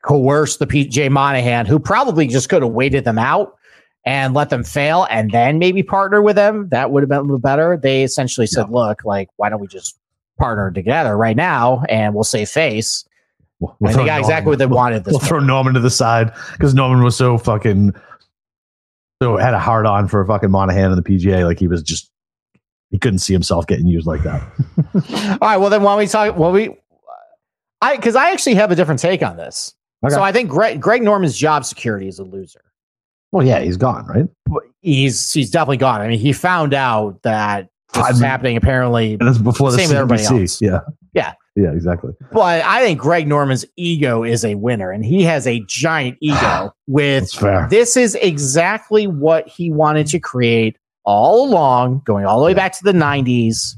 S1: coerced the PJ Monahan, who probably just could have waited them out and let them fail and then maybe partner with them. That would have been a little better. They essentially said, look, like, why don't we just partner together right now and we'll save face?
S2: We'll,
S1: And they got exactly what they wanted this
S2: We'll throw Norman to the side because Norman was so fucking so had a hard on for fucking Monahan and the PGA. Like he was just he couldn't see himself getting used like that.
S1: All right. Well, then why don't we talk? Well, we, I, because I actually have a different take on this.
S2: Okay.
S1: So I think Greg, Greg Norman's job security is a loser.
S2: Well, yeah, he's gone, right?
S1: he's he's definitely gone. I mean, he found out that this happening apparently,
S2: And it's before the
S1: Same with everybody else.
S2: Yeah,
S1: Yeah.
S2: Yeah, exactly.
S1: but I think Greg Norman's ego is a winner, and he has a giant ego. With
S2: That's fair.
S1: this is exactly what he wanted to create all along, going all the way
S2: Yeah.
S1: back to the '90s.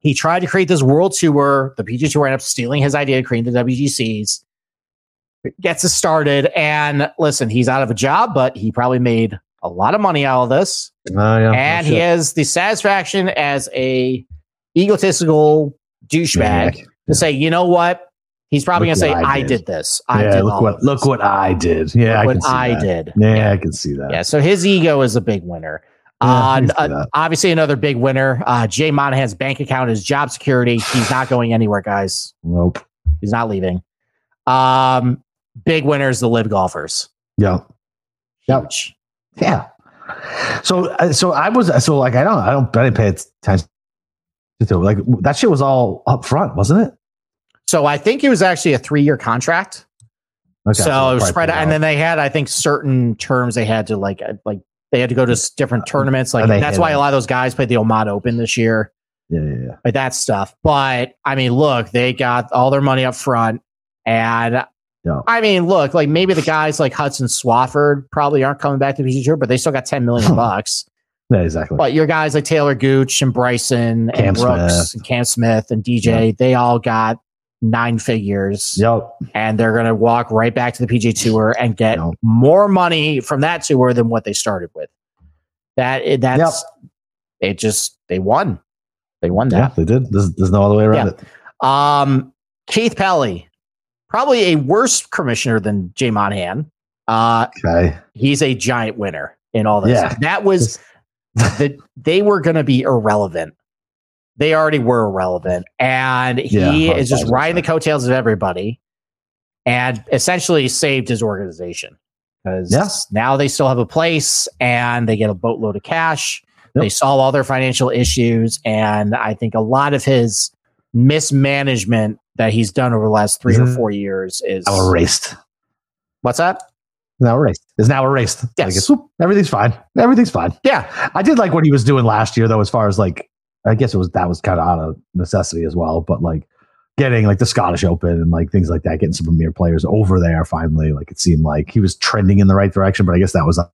S1: He tried to create this world tour. The PGA Tour ended up stealing his idea, creating the WGCs. Gets us started, and listen, he's out of a job, but he probably made a lot of money out of this.
S2: Oh, yeah,
S1: and he has the satisfaction as a egotistical douchebag
S2: Maniac.
S1: to say, you know what? He's probably
S2: Look
S1: going to say,
S2: I
S1: I
S2: did."
S1: did this. I
S2: yeah,
S1: did
S2: look what look what I did. Yeah,
S1: Look
S2: I
S1: what
S2: can see
S1: I
S2: that.
S1: did.
S2: Yeah, I can see that.
S1: Yeah, so his ego is a big winner.
S2: Yeah,
S1: Uh, uh, obviously, another big winner. Uh, Jay Monahan's bank account is job security. He's not going anywhere, guys.
S2: Nope.
S1: He's not leaving. Um, big winners, the LIV golfers.
S2: Yeah.
S1: Huge.
S2: Yeah. So, uh, so I was, so like, I don't, I don't, I didn't pay attention to. Like that shit was all up front, wasn't it?
S1: So I think it was actually a three year contract.
S2: Okay,
S1: so it was spread out, and then they had, I think, certain terms they had to like, uh, like they had to go to different tournaments. Like that's why
S2: it.
S1: a lot of those guys played the Oman Open this year,
S2: yeah, yeah, yeah.
S1: like that stuff. But I mean, look, they got all their money up front, and
S2: Yeah.
S1: I mean, look, like maybe the guys like Hudson Swafford probably aren't coming back to the PGA Tour, but they still got ten million bucks.
S2: Yeah, exactly.
S1: But your guys like Taylor Gooch and Bryson
S2: Cam
S1: and Brooks
S2: Smith.
S1: and Cam Smith and DJ, they all got nine figures
S2: Yep.
S1: and they're going to walk right back to the PGA Tour and get
S2: Yep.
S1: more money from that tour than what they started with. That it- that's it. Just they won. They won
S2: Yeah, they did. There's, there's no other way around
S1: Yeah.
S2: it.
S1: Um, Keith Pelley, probably a worse commissioner than Jay Monahan. Uh,
S2: Okay.
S1: he's a giant winner in all this.
S2: Yeah.
S1: That was that they were going to be irrelevant. They already were irrelevant, and he
S2: Yeah,
S1: is just riding the coattails of everybody, and essentially saved his organization because
S2: Yeah.
S1: now they still have a place and they get a boatload of cash.
S2: Yep.
S1: They solve all their financial issues, and I think a lot of his mismanagement that he's done over the last 3 or
S2: Mhm.
S1: four years is
S2: erased.
S1: what's that?
S2: Now erased. Is now erased.
S1: Yes.
S2: Like everything's fine. Everything's fine.
S1: Yeah,
S2: I did like what he was doing last year, though, as far as like, I guess it was that was kind of out of necessity as well, but like getting like the Scottish Open and like things like that, getting some premier players over there finally. Like it seemed like he was trending in the right direction, but I guess that was a,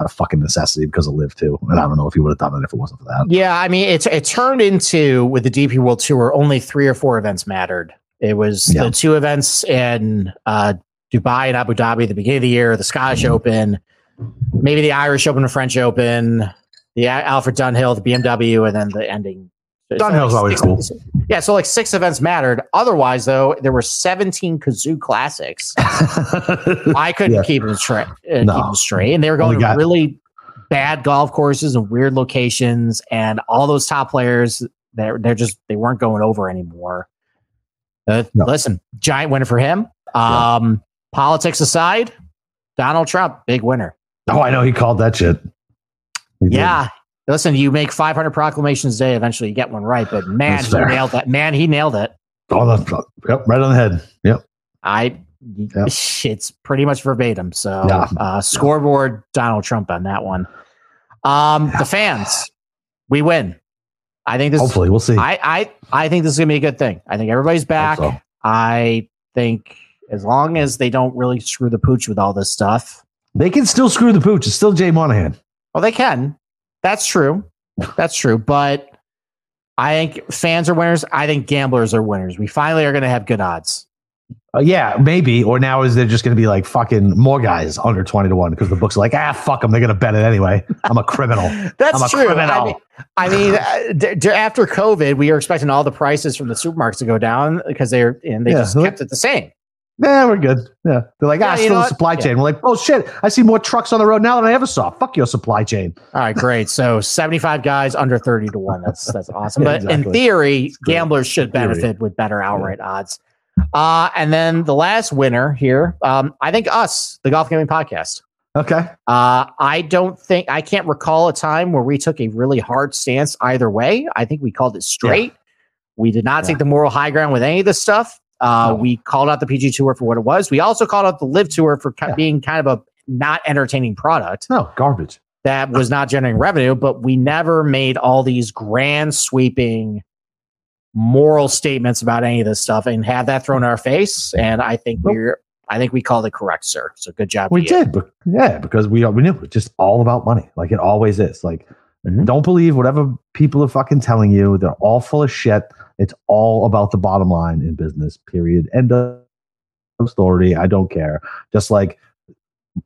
S2: a fucking necessity because of LIV too. And I don't know if he would have done it if it wasn't for that.
S1: Yeah, I mean, it's it turned into with the DP World Tour, only three or four events mattered. It was
S2: Yeah.
S1: the two events in uh, Dubai and Abu Dhabi at the beginning of the year, the Scottish
S2: Mhm.
S1: Open, maybe the Irish Open, the French Open, the Alfred Dunhill, the BMW, and then the ending. so
S2: Dunhill's
S1: like
S2: always cool.
S1: Yeah, so like six events mattered. Otherwise, though, there were 17 kazoo classics. I couldn't
S2: Yeah.
S1: keep them straight. Uh,
S2: No.
S1: Keep them straight, and they were going to really bad golf courses and weird locations, and all those top players they're they're just they weren't going over anymore. Uh,
S2: No.
S1: Listen, giant winner for him. Um, Politics aside, Donald Trump, big winner.
S2: oh, I know he called that shit. He did.
S1: Yeah. Listen, you make 500 proclamations a day. Eventually, you get one right. But man,
S2: That's
S1: he
S2: fair.
S1: nailed that. Man, he nailed it.
S2: Oh, that's, yep, right on the head. Yep.
S1: I
S2: Yep.
S1: it's pretty much verbatim. So
S2: Yeah.
S1: uh, scoreboard Donald Trump on that one. Um, the fans, we win. I think this.
S2: Hopefully, we'll see.
S1: I I I think this is gonna be a good thing. I think everybody's back.
S2: so.
S1: I think as long as they don't really screw the pooch with all this stuff,
S2: they can still screw the pooch. It's still Jay Monahan.
S1: well, they can. That's true. That's true. But I think fans are winners. I think gamblers are winners. We finally are going to have good odds.
S2: Uh, yeah, maybe. Or now is there just going to be like fucking more guys under 20 to 1 because the books are like, ah, fuck them. They're going to bet it anyway. I'm a criminal.
S1: That's
S2: a
S1: true. I mean, I mean uh, d- d- after COVID, we were expecting all the prices from the supermarkets to go down because they're and they
S2: Yeah.
S1: just kept it the same.
S2: Yeah, we're good. Yeah. They're like,
S1: Yeah,
S2: ah, still
S1: what?
S2: supply
S1: Yeah.
S2: chain. We're like, oh shit, I see more trucks on the road now than I ever saw. Fuck your supply chain.
S1: All right, great. So seventy-five guys under thirty to one. That's that's awesome.
S2: Yeah,
S1: but in theory, gamblers should
S2: theory.
S1: benefit with better outright odds. Uh, and then the last winner here, um, I think us, the Golf Gaming Podcast.
S2: Okay.
S1: Uh, I don't think I can't recall a time where we took a really hard stance either way. I think we called it straight. We did not take the moral high ground with any of this stuff. Uh,
S2: No.
S1: We called out the PG Tour for what it was. We also called out the LIV Tour for ki-
S2: Yeah.
S1: being kind of a not entertaining product
S2: No, garbage.
S1: that was not generating revenue, but we never made all these grand sweeping moral statements about any of this stuff and had that thrown in our face. And I think
S2: Nope.
S1: we're I think we called it correct, sir. So good job.
S2: We did. But yeah, because we, we knew it's just all about money. Like it always is. Like,
S1: Mhm.
S2: don't believe whatever people are fucking telling you. They're all full of shit. It's all about the bottom line in business, period. End of story. I don't care. Just like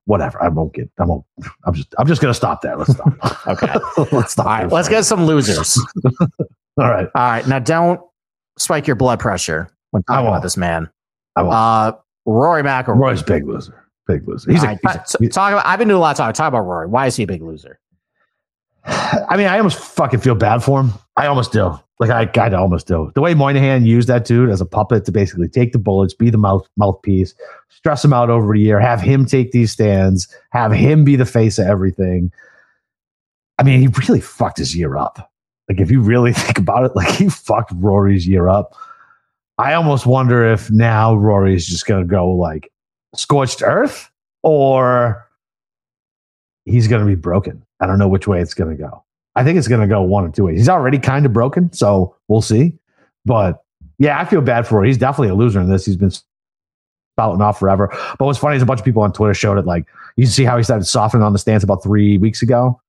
S2: whatever. I won't get, I won't, I'm just, I'm just going to stop there. Let's stop.
S1: Okay.
S2: let's stop.
S1: All right, let's get some losers.
S2: All right.
S1: All right, now don't spike your blood pressure when
S2: I
S1: talking about this man.
S2: I won't.
S1: Uh, Rory McIlroy.
S2: Roy's big loser. Big loser. He's a,
S1: right,
S2: he's a-
S1: t- talk about. I've been doing a lot of talking. Talk about Rory. Why is he a big loser?
S2: I mean, I almost fucking feel bad for him. I almost do. Like I kind of almost do. The way Moynihan used that dude as a puppet to basically take the bullets, be the mouth mouthpiece, stress him out over a year, have him take these stands, have him be the face of everything. I mean, he really fucked his year up. Like if you really think about it, like he fucked Rory's year up. I almost wonder if now Rory's just gonna go like scorched earth or he's gonna be broken. I don't know which way it's gonna go. I think it's going to go one or two ways. He's already kind of broken, so we'll see. But yeah, I feel bad for him. He's definitely a loser in this. He's been spouting off forever. But what's funny is a bunch of people on Twitter showed it. Like you can see how he started softening on the stance about three weeks ago.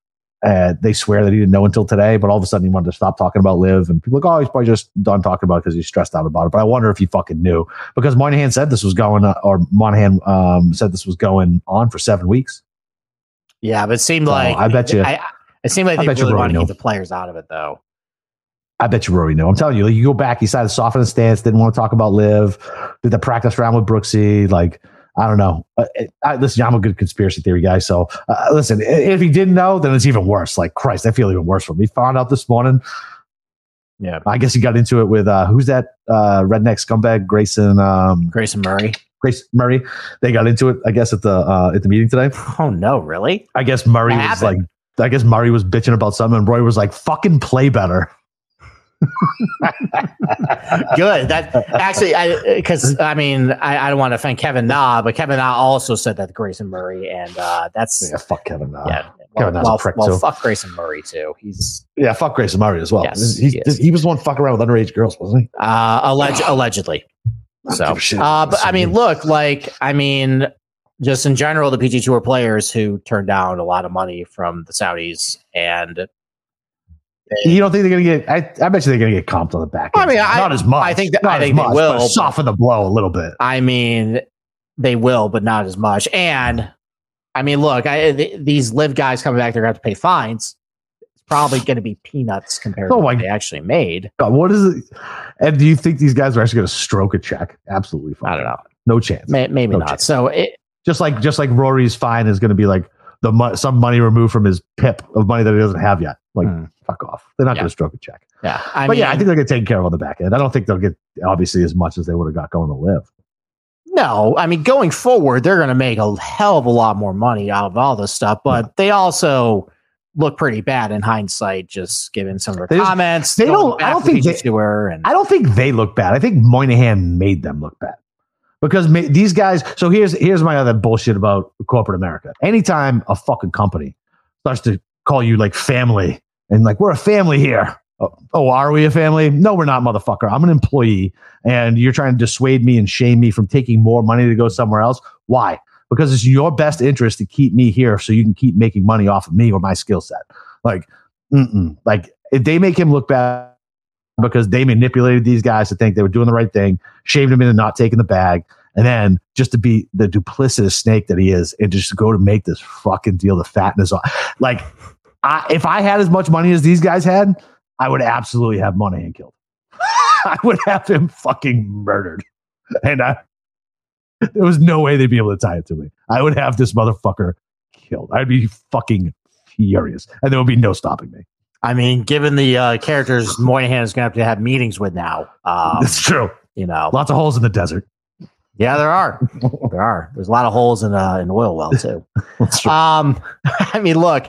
S2: Uh, they swear that he didn't know until today, but all of a sudden he wanted to stop talking about LIV, and people are like, oh, he's probably just done talking about it because he's stressed out about it. But I wonder if he fucking knew because Moynihan said this was going, uh, or Monahan um, said this was going on for seven weeks.
S1: Yeah, but it seemed
S2: So,
S1: like
S2: I bet you-
S1: I, it seemed like
S2: I
S1: they
S2: bet you
S1: really wanted to keep the players out of it, though.
S2: I bet you Rory knew. I'm telling you, like, you go back, he started softening the stance, didn't want to talk about LIV, did the practice round with Brooksy. Like, I don't know. Uh, it- I, listen, I'm a good conspiracy theory guy. So, uh, listen, if he didn't know, then it's even worse. Like, Christ, I feel even worse for him. He found out this morning.
S1: Yeah,
S2: I guess he got into it with, uh, who's that uh, redneck scumbag, Grayson, um,
S1: Grayson Murray.
S2: Grace Murray. They got into it, I guess, at the uh, at the meeting today.
S1: Oh no, really?
S2: I guess Murray was like, I guess Murray was bitching about something, and Roy was like, fucking play better.
S1: Good. That actually, I because I mean, I, I don't want to offend Kevin Na, but Kevin Na also said that Grayson Murray, and uh, that's
S2: Yeah, fuck Kevin. Uh,
S1: yeah.
S2: Kevin
S1: Well, well,
S2: too.
S1: fuck Grayson Murray too. He's
S2: Yeah, fuck Grayson Murray as well.
S1: Yes, he is.
S2: he was the one fuck around with underage girls, wasn't he?
S1: uh, alleged allegedly. So,
S2: give a shit.
S1: uh, but I mean, look, like, I mean, just in general, the PG Tour players who turned down a lot of money from the Saudis, and
S2: you don't think they're gonna get? I, I bet you they're gonna get comped on the back.
S1: I
S2: end.
S1: mean, I-
S2: not as much.
S1: I think that-
S2: not
S1: I
S2: as
S1: think they
S2: much,
S1: will,
S2: soften the blow a little bit.
S1: I mean, they will, but not as much. And I mean, look, I, th- these LIV guys coming back, they're going to have to pay fines. It's probably going to be peanuts compared
S2: Oh
S1: to what they actually made.
S2: God, what is it? And do you think these guys are actually gonna stroke a check? Absolutely, Fine.
S1: I don't know.
S2: No chance.
S1: May, maybe
S2: No
S1: not.
S2: chance.
S1: So it,
S2: Just like just like Rory's fine is gonna be like the mo- some money removed from his pip of money that he doesn't have yet. Like
S1: Hmm.
S2: fuck off. They're not
S1: Yeah.
S2: gonna stroke a check.
S1: yeah, I
S2: but
S1: mean,
S2: yeah, I think they're gonna take care of on the back end. I don't think they'll get obviously as much as they would have got going to LIV.
S1: no, I mean, going forward, they're going to make a hell of a lot more money out of all this stuff, but they also look pretty bad in hindsight, just given some of their
S2: They just-
S1: comments.
S2: they don't- I don't think they-
S1: and
S2: I don't think they look bad. I think Moynihan made them look bad because ma- these guys. So here's here's my other bullshit about corporate America. Anytime a fucking company starts to call you like family and like we're a family here, Oh, oh, are we a family? No, we're not, motherfucker. I'm an employee, and you're trying to dissuade me and shame me from taking more money to go somewhere else. Why? Because it's your best interest to keep me here so you can keep making money off of me or my skill set. Like, mm-mm. like if they make him look bad because they manipulated these guys to think they were doing the right thing, shamed him into not taking the bag, and then just to be the duplicitous snake that he is, and just go to make this fucking deal to fatten his off. Like, I, if I had as much money as these guys had, I would absolutely have Monahan killed. I would have him fucking murdered. And I, there was no way they'd be able to tie it to me. I would have this motherfucker killed. I'd be fucking furious. And there would be no stopping me.
S1: I mean, given the uh, characters Moynihan is going to have to have meetings with now, um,
S2: It's true.
S1: you know,
S2: Lots of holes in the desert.
S1: yeah, there are, there are. There's a lot of holes in uh, an oil well too.
S2: That's true.
S1: Um, I mean, look,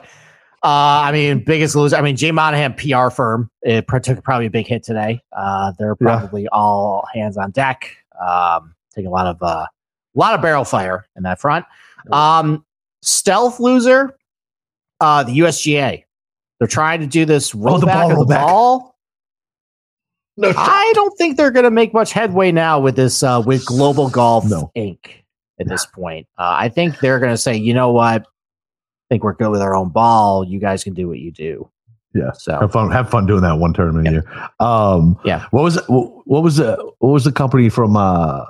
S1: uh, I mean, biggest loser. I mean, Jay Monahan PR firm it took probably a big hit today. Uh, they're
S2: Yeah.
S1: probably all hands on deck. Um, taking a lot of uh, a lot of barrel fire in that front. Um, stealth loser, uh, the USGA. They're trying to do this rollback
S2: Oh, the ball,
S1: of the ball.
S2: no,
S1: I don't think they're going to make much headway now with this uh, with Global Golf
S2: No.
S1: Inc. At this point, uh, I think they're going to say, you know what? I think we're good with our own ball. You guys can do what you do.
S2: Yeah.
S1: So
S2: have fun. Have fun doing that one tournament a year. Um,
S1: Yeah.
S2: What was what, was the what was the company from uh,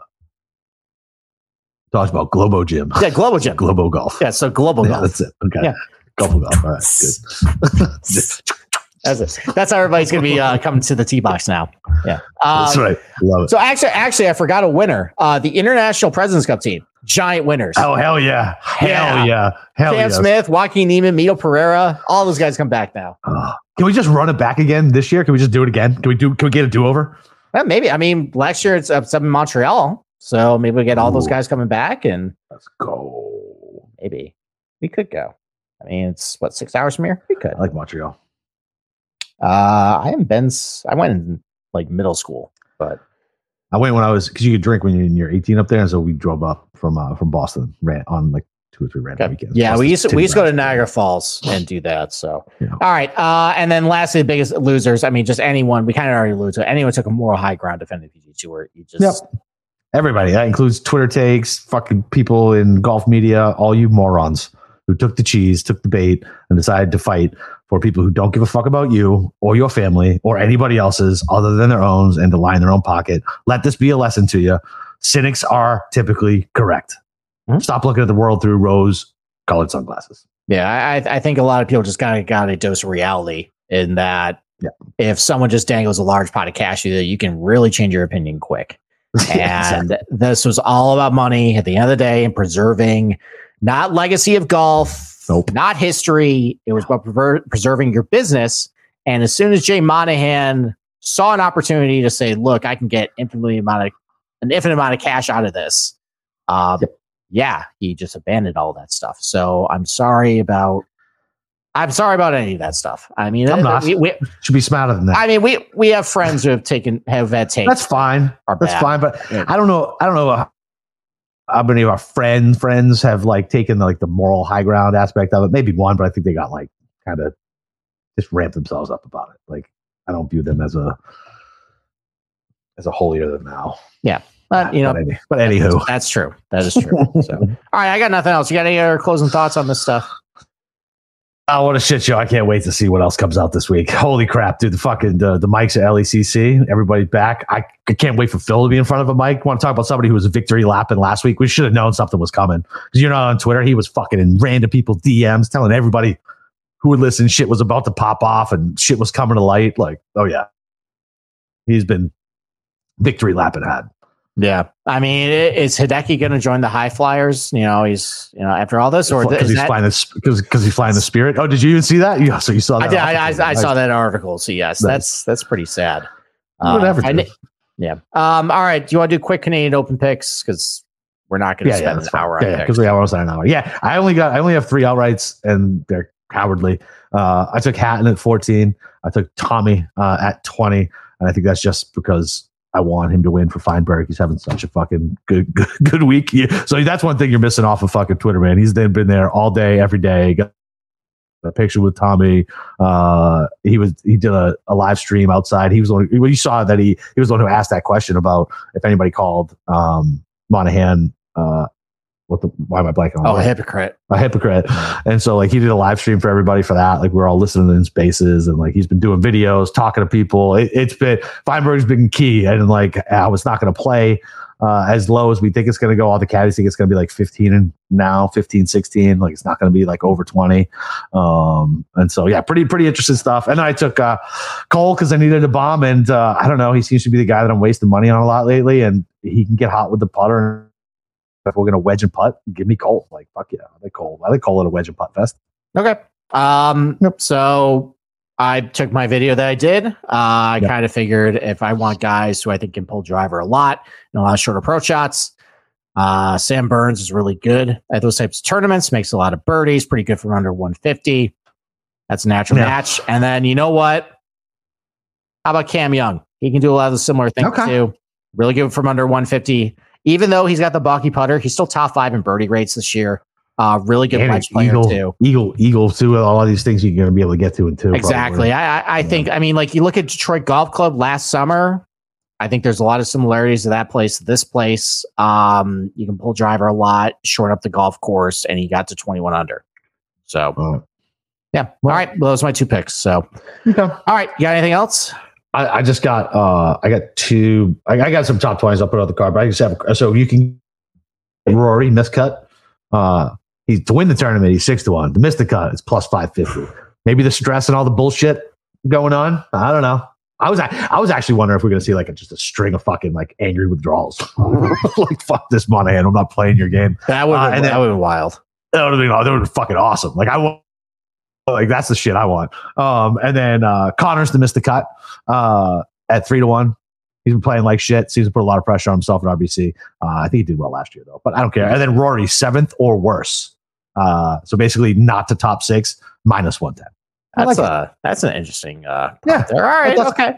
S2: talks about Globo Gym,
S1: yeah, Global Gym.
S2: Globo Golf.
S1: Yeah, so Global
S2: Yeah,
S1: Golf.
S2: that's it. Okay.
S1: Yeah.
S2: All right. Good.
S1: That's it. That's how everybody's going to be uh, coming to the tee box now. Yeah.
S2: That's
S1: Um,
S2: right. Love it.
S1: So actually, actually, I forgot a winner. Uh, the International Presidents Cup team, giant winners.
S2: Oh hell yeah! Hell
S1: Yeah.
S2: yeah! Hell
S1: Sam
S2: yeah!
S1: Smith, Joaquin Niemann, Mito Pereira, all those guys come back now.
S2: Ugh. can we just run it back again this year? Can we just do it again? Can we do? Can we get a do over?
S1: Well, maybe. I mean, last year it's up in Montreal, so maybe we get all those guys coming back, and
S2: Let's go.
S1: maybe we could go. I mean, it's what six hours from here. We could.
S2: I like Montreal.
S1: Uh, I haven't been. s- I went in like middle school, but
S2: I went when I was because you could drink when you're, you're 18 up there, and so we drove up from uh, from Boston, ran on like two or three random
S1: Okay.
S2: weekends.
S1: Yeah, we used to, we used to go to. Niagara Falls and do that. So,
S2: Yeah.
S1: all right. Uh, and then lastly, the biggest losers. I mean, just anyone. We kind of already alluded to. it. Anyone took a moral high ground defending PG Tour. You just
S2: Yep. Everybody. That includes Twitter takes, fucking people in golf media, all you morons who took the cheese, took the bait, and decided to fight for people who don't give a fuck about you or your family or anybody else's other than their own and to line their own pocket. Let this be a lesson to you. Cynics are typically correct.
S1: Mhm.
S2: Stop looking at the world through rose colored sunglasses.
S1: Yeah, I, I- think a lot of people just got got a dose of reality in that.
S2: Yeah.
S1: If someone just dangles a large pot of cash, you you can really change your opinion quick. And this was all about money at the end of the day and preserving not legacy of golf,
S2: Nope.
S1: not history. It was about prever- preserving your business. And as soon as Jay Monahan saw an opportunity to say, "Look, I can get infinitely amount of an infinite amount of cash out of this," uh, yeah, he just abandoned all that stuff. So I'm sorry about. I'm sorry about any of that stuff. I mean,
S2: I'm uh, not.
S1: we, we,
S2: Should be smarter than that.
S1: I mean, we we have friends who have taken have uh, had takes.
S2: That's fine. That's
S1: bad.
S2: fine. But
S1: Yeah.
S2: I don't know. I don't know uh, how, many of our friend friends have like taken like the moral high ground aspect of it. Maybe one, but I think they got like kind of just ramped themselves up about it. Like I don't view them as a as a holier than thou. Yeah.
S1: But you know,
S2: but, any, but anywho,
S1: that's true. That is true. So, all right, I got nothing else. You got any other closing thoughts on this stuff?
S2: Oh, what a shit show! I can't wait to see what else comes out this week. Holy crap, dude! The fucking the, the mics at LECC, everybody's back. I, I can't wait for Phil to be in front of a mic. Want to talk about somebody who was a victory lapping last week? We should have known something was coming because you're not on Twitter. He was fucking in random people DMs telling everybody who would listen shit was about to pop off and shit was coming to light. Like, oh yeah, he's been victory lapping hard.
S1: Yeah, I mean, is Hideki going to join the HyFlyers? You know, he's you know after all this, or
S2: because he's
S1: that,
S2: flying the because because he's flying the spirit. Oh, did you even see that? Yeah, so you saw that.
S1: I, did, I, I. I saw that article. So yes,
S2: Nice.
S1: that's that's pretty sad. Uh,
S2: Whatever.
S1: Yeah. Um. All right. Do you want to do quick Canadian Open picks because we're not going to
S2: yeah, yeah,
S1: spend
S2: that's
S1: an
S2: fine.
S1: hour on
S2: Yeah, because we almost had an hour. Yeah, I only got I only have three outrights, and they're cowardly. Uh, I took Hatton at fourteen. I took Tommy uh, at twenty, and I think that's just because I want him to win for Feinberg. He's having such a fucking good good, good week. So that's one thing you're missing off of fucking Twitter, man. He's been there all day, every day. Got a picture with Tommy. Uh, he was he did a, a live stream outside. He was one. Well, you saw that he he was the one who asked that question about if anybody called um, Monahan. Uh, what the why am I blanking on?
S1: Oh, a hypocrite.
S2: a hypocrite. And so like he did a live stream for everybody for that. Like we're all listening in spaces and like he's been doing videos, talking to people. It, it's been Feinberg's been key. And like I was not going to play uh, as low as we think it's going to go. All the caddies think it's going to be like 15 and now 15, 16. Like it's not going to be like over 20. Um, and so yeah, pretty pretty interesting stuff. And I took uh, Cole because I needed a bomb. And uh, I don't know, he seems to be the guy that I'm wasting money on a lot lately. And he can get hot with the putter if we're gonna wedge and putt, give me Cole. Like fuck yeah, I like Cole. I like Cole at a wedge and putt fest.
S1: Okay. Um, so I took my video that I did. Uh, I
S2: Yep.
S1: kind of figured if I want guys who I think can pull driver a lot and a lot of short approach shots, uh, Sam Burns is really good at those types of tournaments, makes a lot of birdies, pretty good from under 150. That's a natural
S2: Yeah.
S1: match. And then you know what? How about Cam Young? He can do a lot of the similar things
S2: Okay.
S1: too. Really good from under 150. Even though he's got the bulky putter, he's still top five in birdie rates this year. Uh, really good wedge player
S2: Eagle,
S1: too.
S2: Eagle, Eagle too. All of these things you're gonna be able to get to in two.
S1: Exactly.
S2: probably.
S1: I, I, I think, I mean, like you look at Detroit Golf Club last summer, I think there's a lot of similarities to that place to this place. Um, you can pull driver a lot, short up the golf course, and he got to 21 under. So,
S2: Uh,
S1: yeah. All right. Well, those are my two picks. So,
S2: okay.
S1: all right. You got anything else?
S2: I, I just got uh I got two I, I got some top twenties I'll put on the card, but I just have so you can Rory miscut. Uh he's to win the tournament, he's six to one. To miss the cut, it's plus five fifty. Maybe the stress and all the bullshit going on. I don't know. I was I was actually wondering if we're gonna see like a, just a string of fucking like angry withdrawals. like fuck this Monahan, I'm not playing your game.
S1: That would
S2: Uh,
S1: have
S2: and
S1: that would've been wild.
S2: That would have been, that would have been fucking awesome. Like I like that's the shit I want. Um, and then uh, Conners to miss the cut uh, at three to one. He's been playing like shit. Seems to put a lot of pressure on himself at RBC. Uh, I think he did well last year though, but I don't care. And then Rory seventh or worse. Uh, so basically not to top six minus one ten.
S1: That's
S2: like
S1: a, that's an interesting, uh,
S2: Yeah.
S1: there. All right.
S2: That's-
S1: Okay.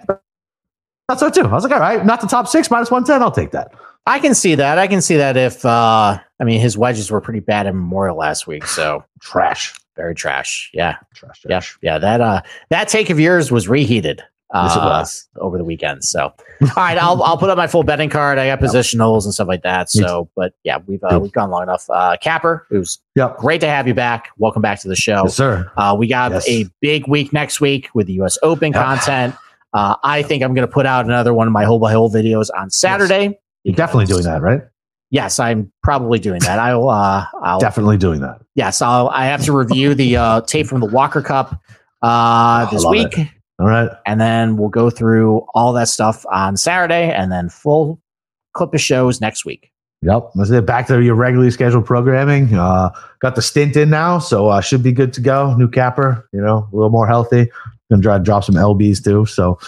S2: That's so too. I was like, all right, not the top six minus one ten. I'll take that.
S1: I can see that. I can see that if, uh, I mean, his wedges were pretty bad in Memorial last week. So
S2: Trash.
S1: Very trash. Yeah.
S2: Trash.
S1: Yeah,
S2: Trash.
S1: yeah. That uh, that take of yours was reheated. Uh,
S2: Yes,
S1: over the weekend. So, all right, I'll I'll put up my full betting card. I got positionals and stuff like that. So, but yeah, we've uh, we've gone long enough. Uh, Capper, it was
S2: Yep.
S1: great to have you back. Welcome back to the show.
S2: Yes, sir.
S1: Uh, we got
S2: Yes.
S1: a big week next week with the U.S. Open
S2: Yeah.
S1: content. Uh, I think I'm going to put out another one of my hole by hole videos on Saturday.
S2: You're definitely doing that, right?
S1: Yes, I'm probably doing that. I'll uh, I'll
S2: Definitely doing that.
S1: yes, I'll I have to review the uh, tape from the Walker Cup uh, this week.
S2: All right.
S1: and then we'll go through all that stuff on Saturday, and then full clip of shows next week.
S2: Yep, that's it. Back to your regularly scheduled programming. Uh, got the stint in now, so uh, should be good to go. New capper, you know, a little more healthy. Gonna try to drop some lbs too. So,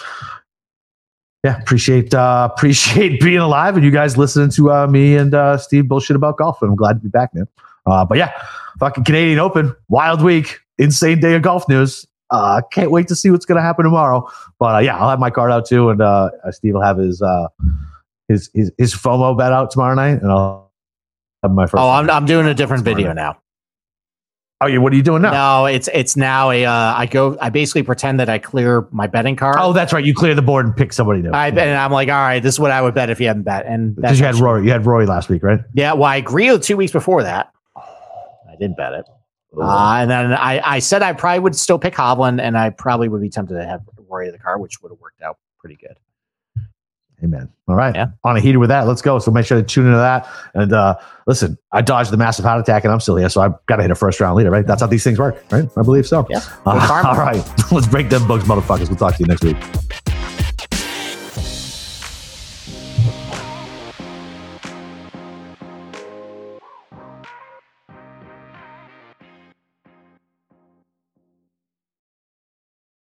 S2: yeah, appreciate uh, appreciate being alive and you guys listening to uh, me and uh, Steve bullshit about golf. And I'm glad to be back, man. Uh, but yeah, fucking Canadian Open, wild week, insane day of golf news. Uh, can't wait to see what's gonna happen tomorrow. But uh, yeah, I'll have my card out too, and uh, Steve will have his. Uh, his his his FOMO bet out tomorrow night, and I'll have my first.
S1: Oh, I'm I'm doing a different video
S2: night.
S1: now.
S2: Oh, yeah. What are you doing now?
S1: No, it's it's now a uh, I go I basically pretend that I clear my betting card.
S2: Oh, that's right. You clear the board and pick somebody new.
S1: I and I'm like, all right, this is what I would bet if you haven't bet. And
S2: Because you had Rory. You had Rory last week, right?
S1: Yeah, well, I agreed two weeks before that. I didn't bet it. Uh, and then I, I said I probably would still pick Hovland, and I probably would be tempted to have Rory in the car, which would have worked out pretty good.
S2: Amen. All right.
S1: Yeah.
S2: On a heater with that. Let's go. So make sure to tune into that. And uh, listen, I dodged the massive heart attack and I'm still here. So I've got to hit a first round leader, right? That's how these things work, right? I believe so.
S1: Yeah.
S2: Uh, all right. Let's break them bugs, motherfuckers. We'll talk to you next week.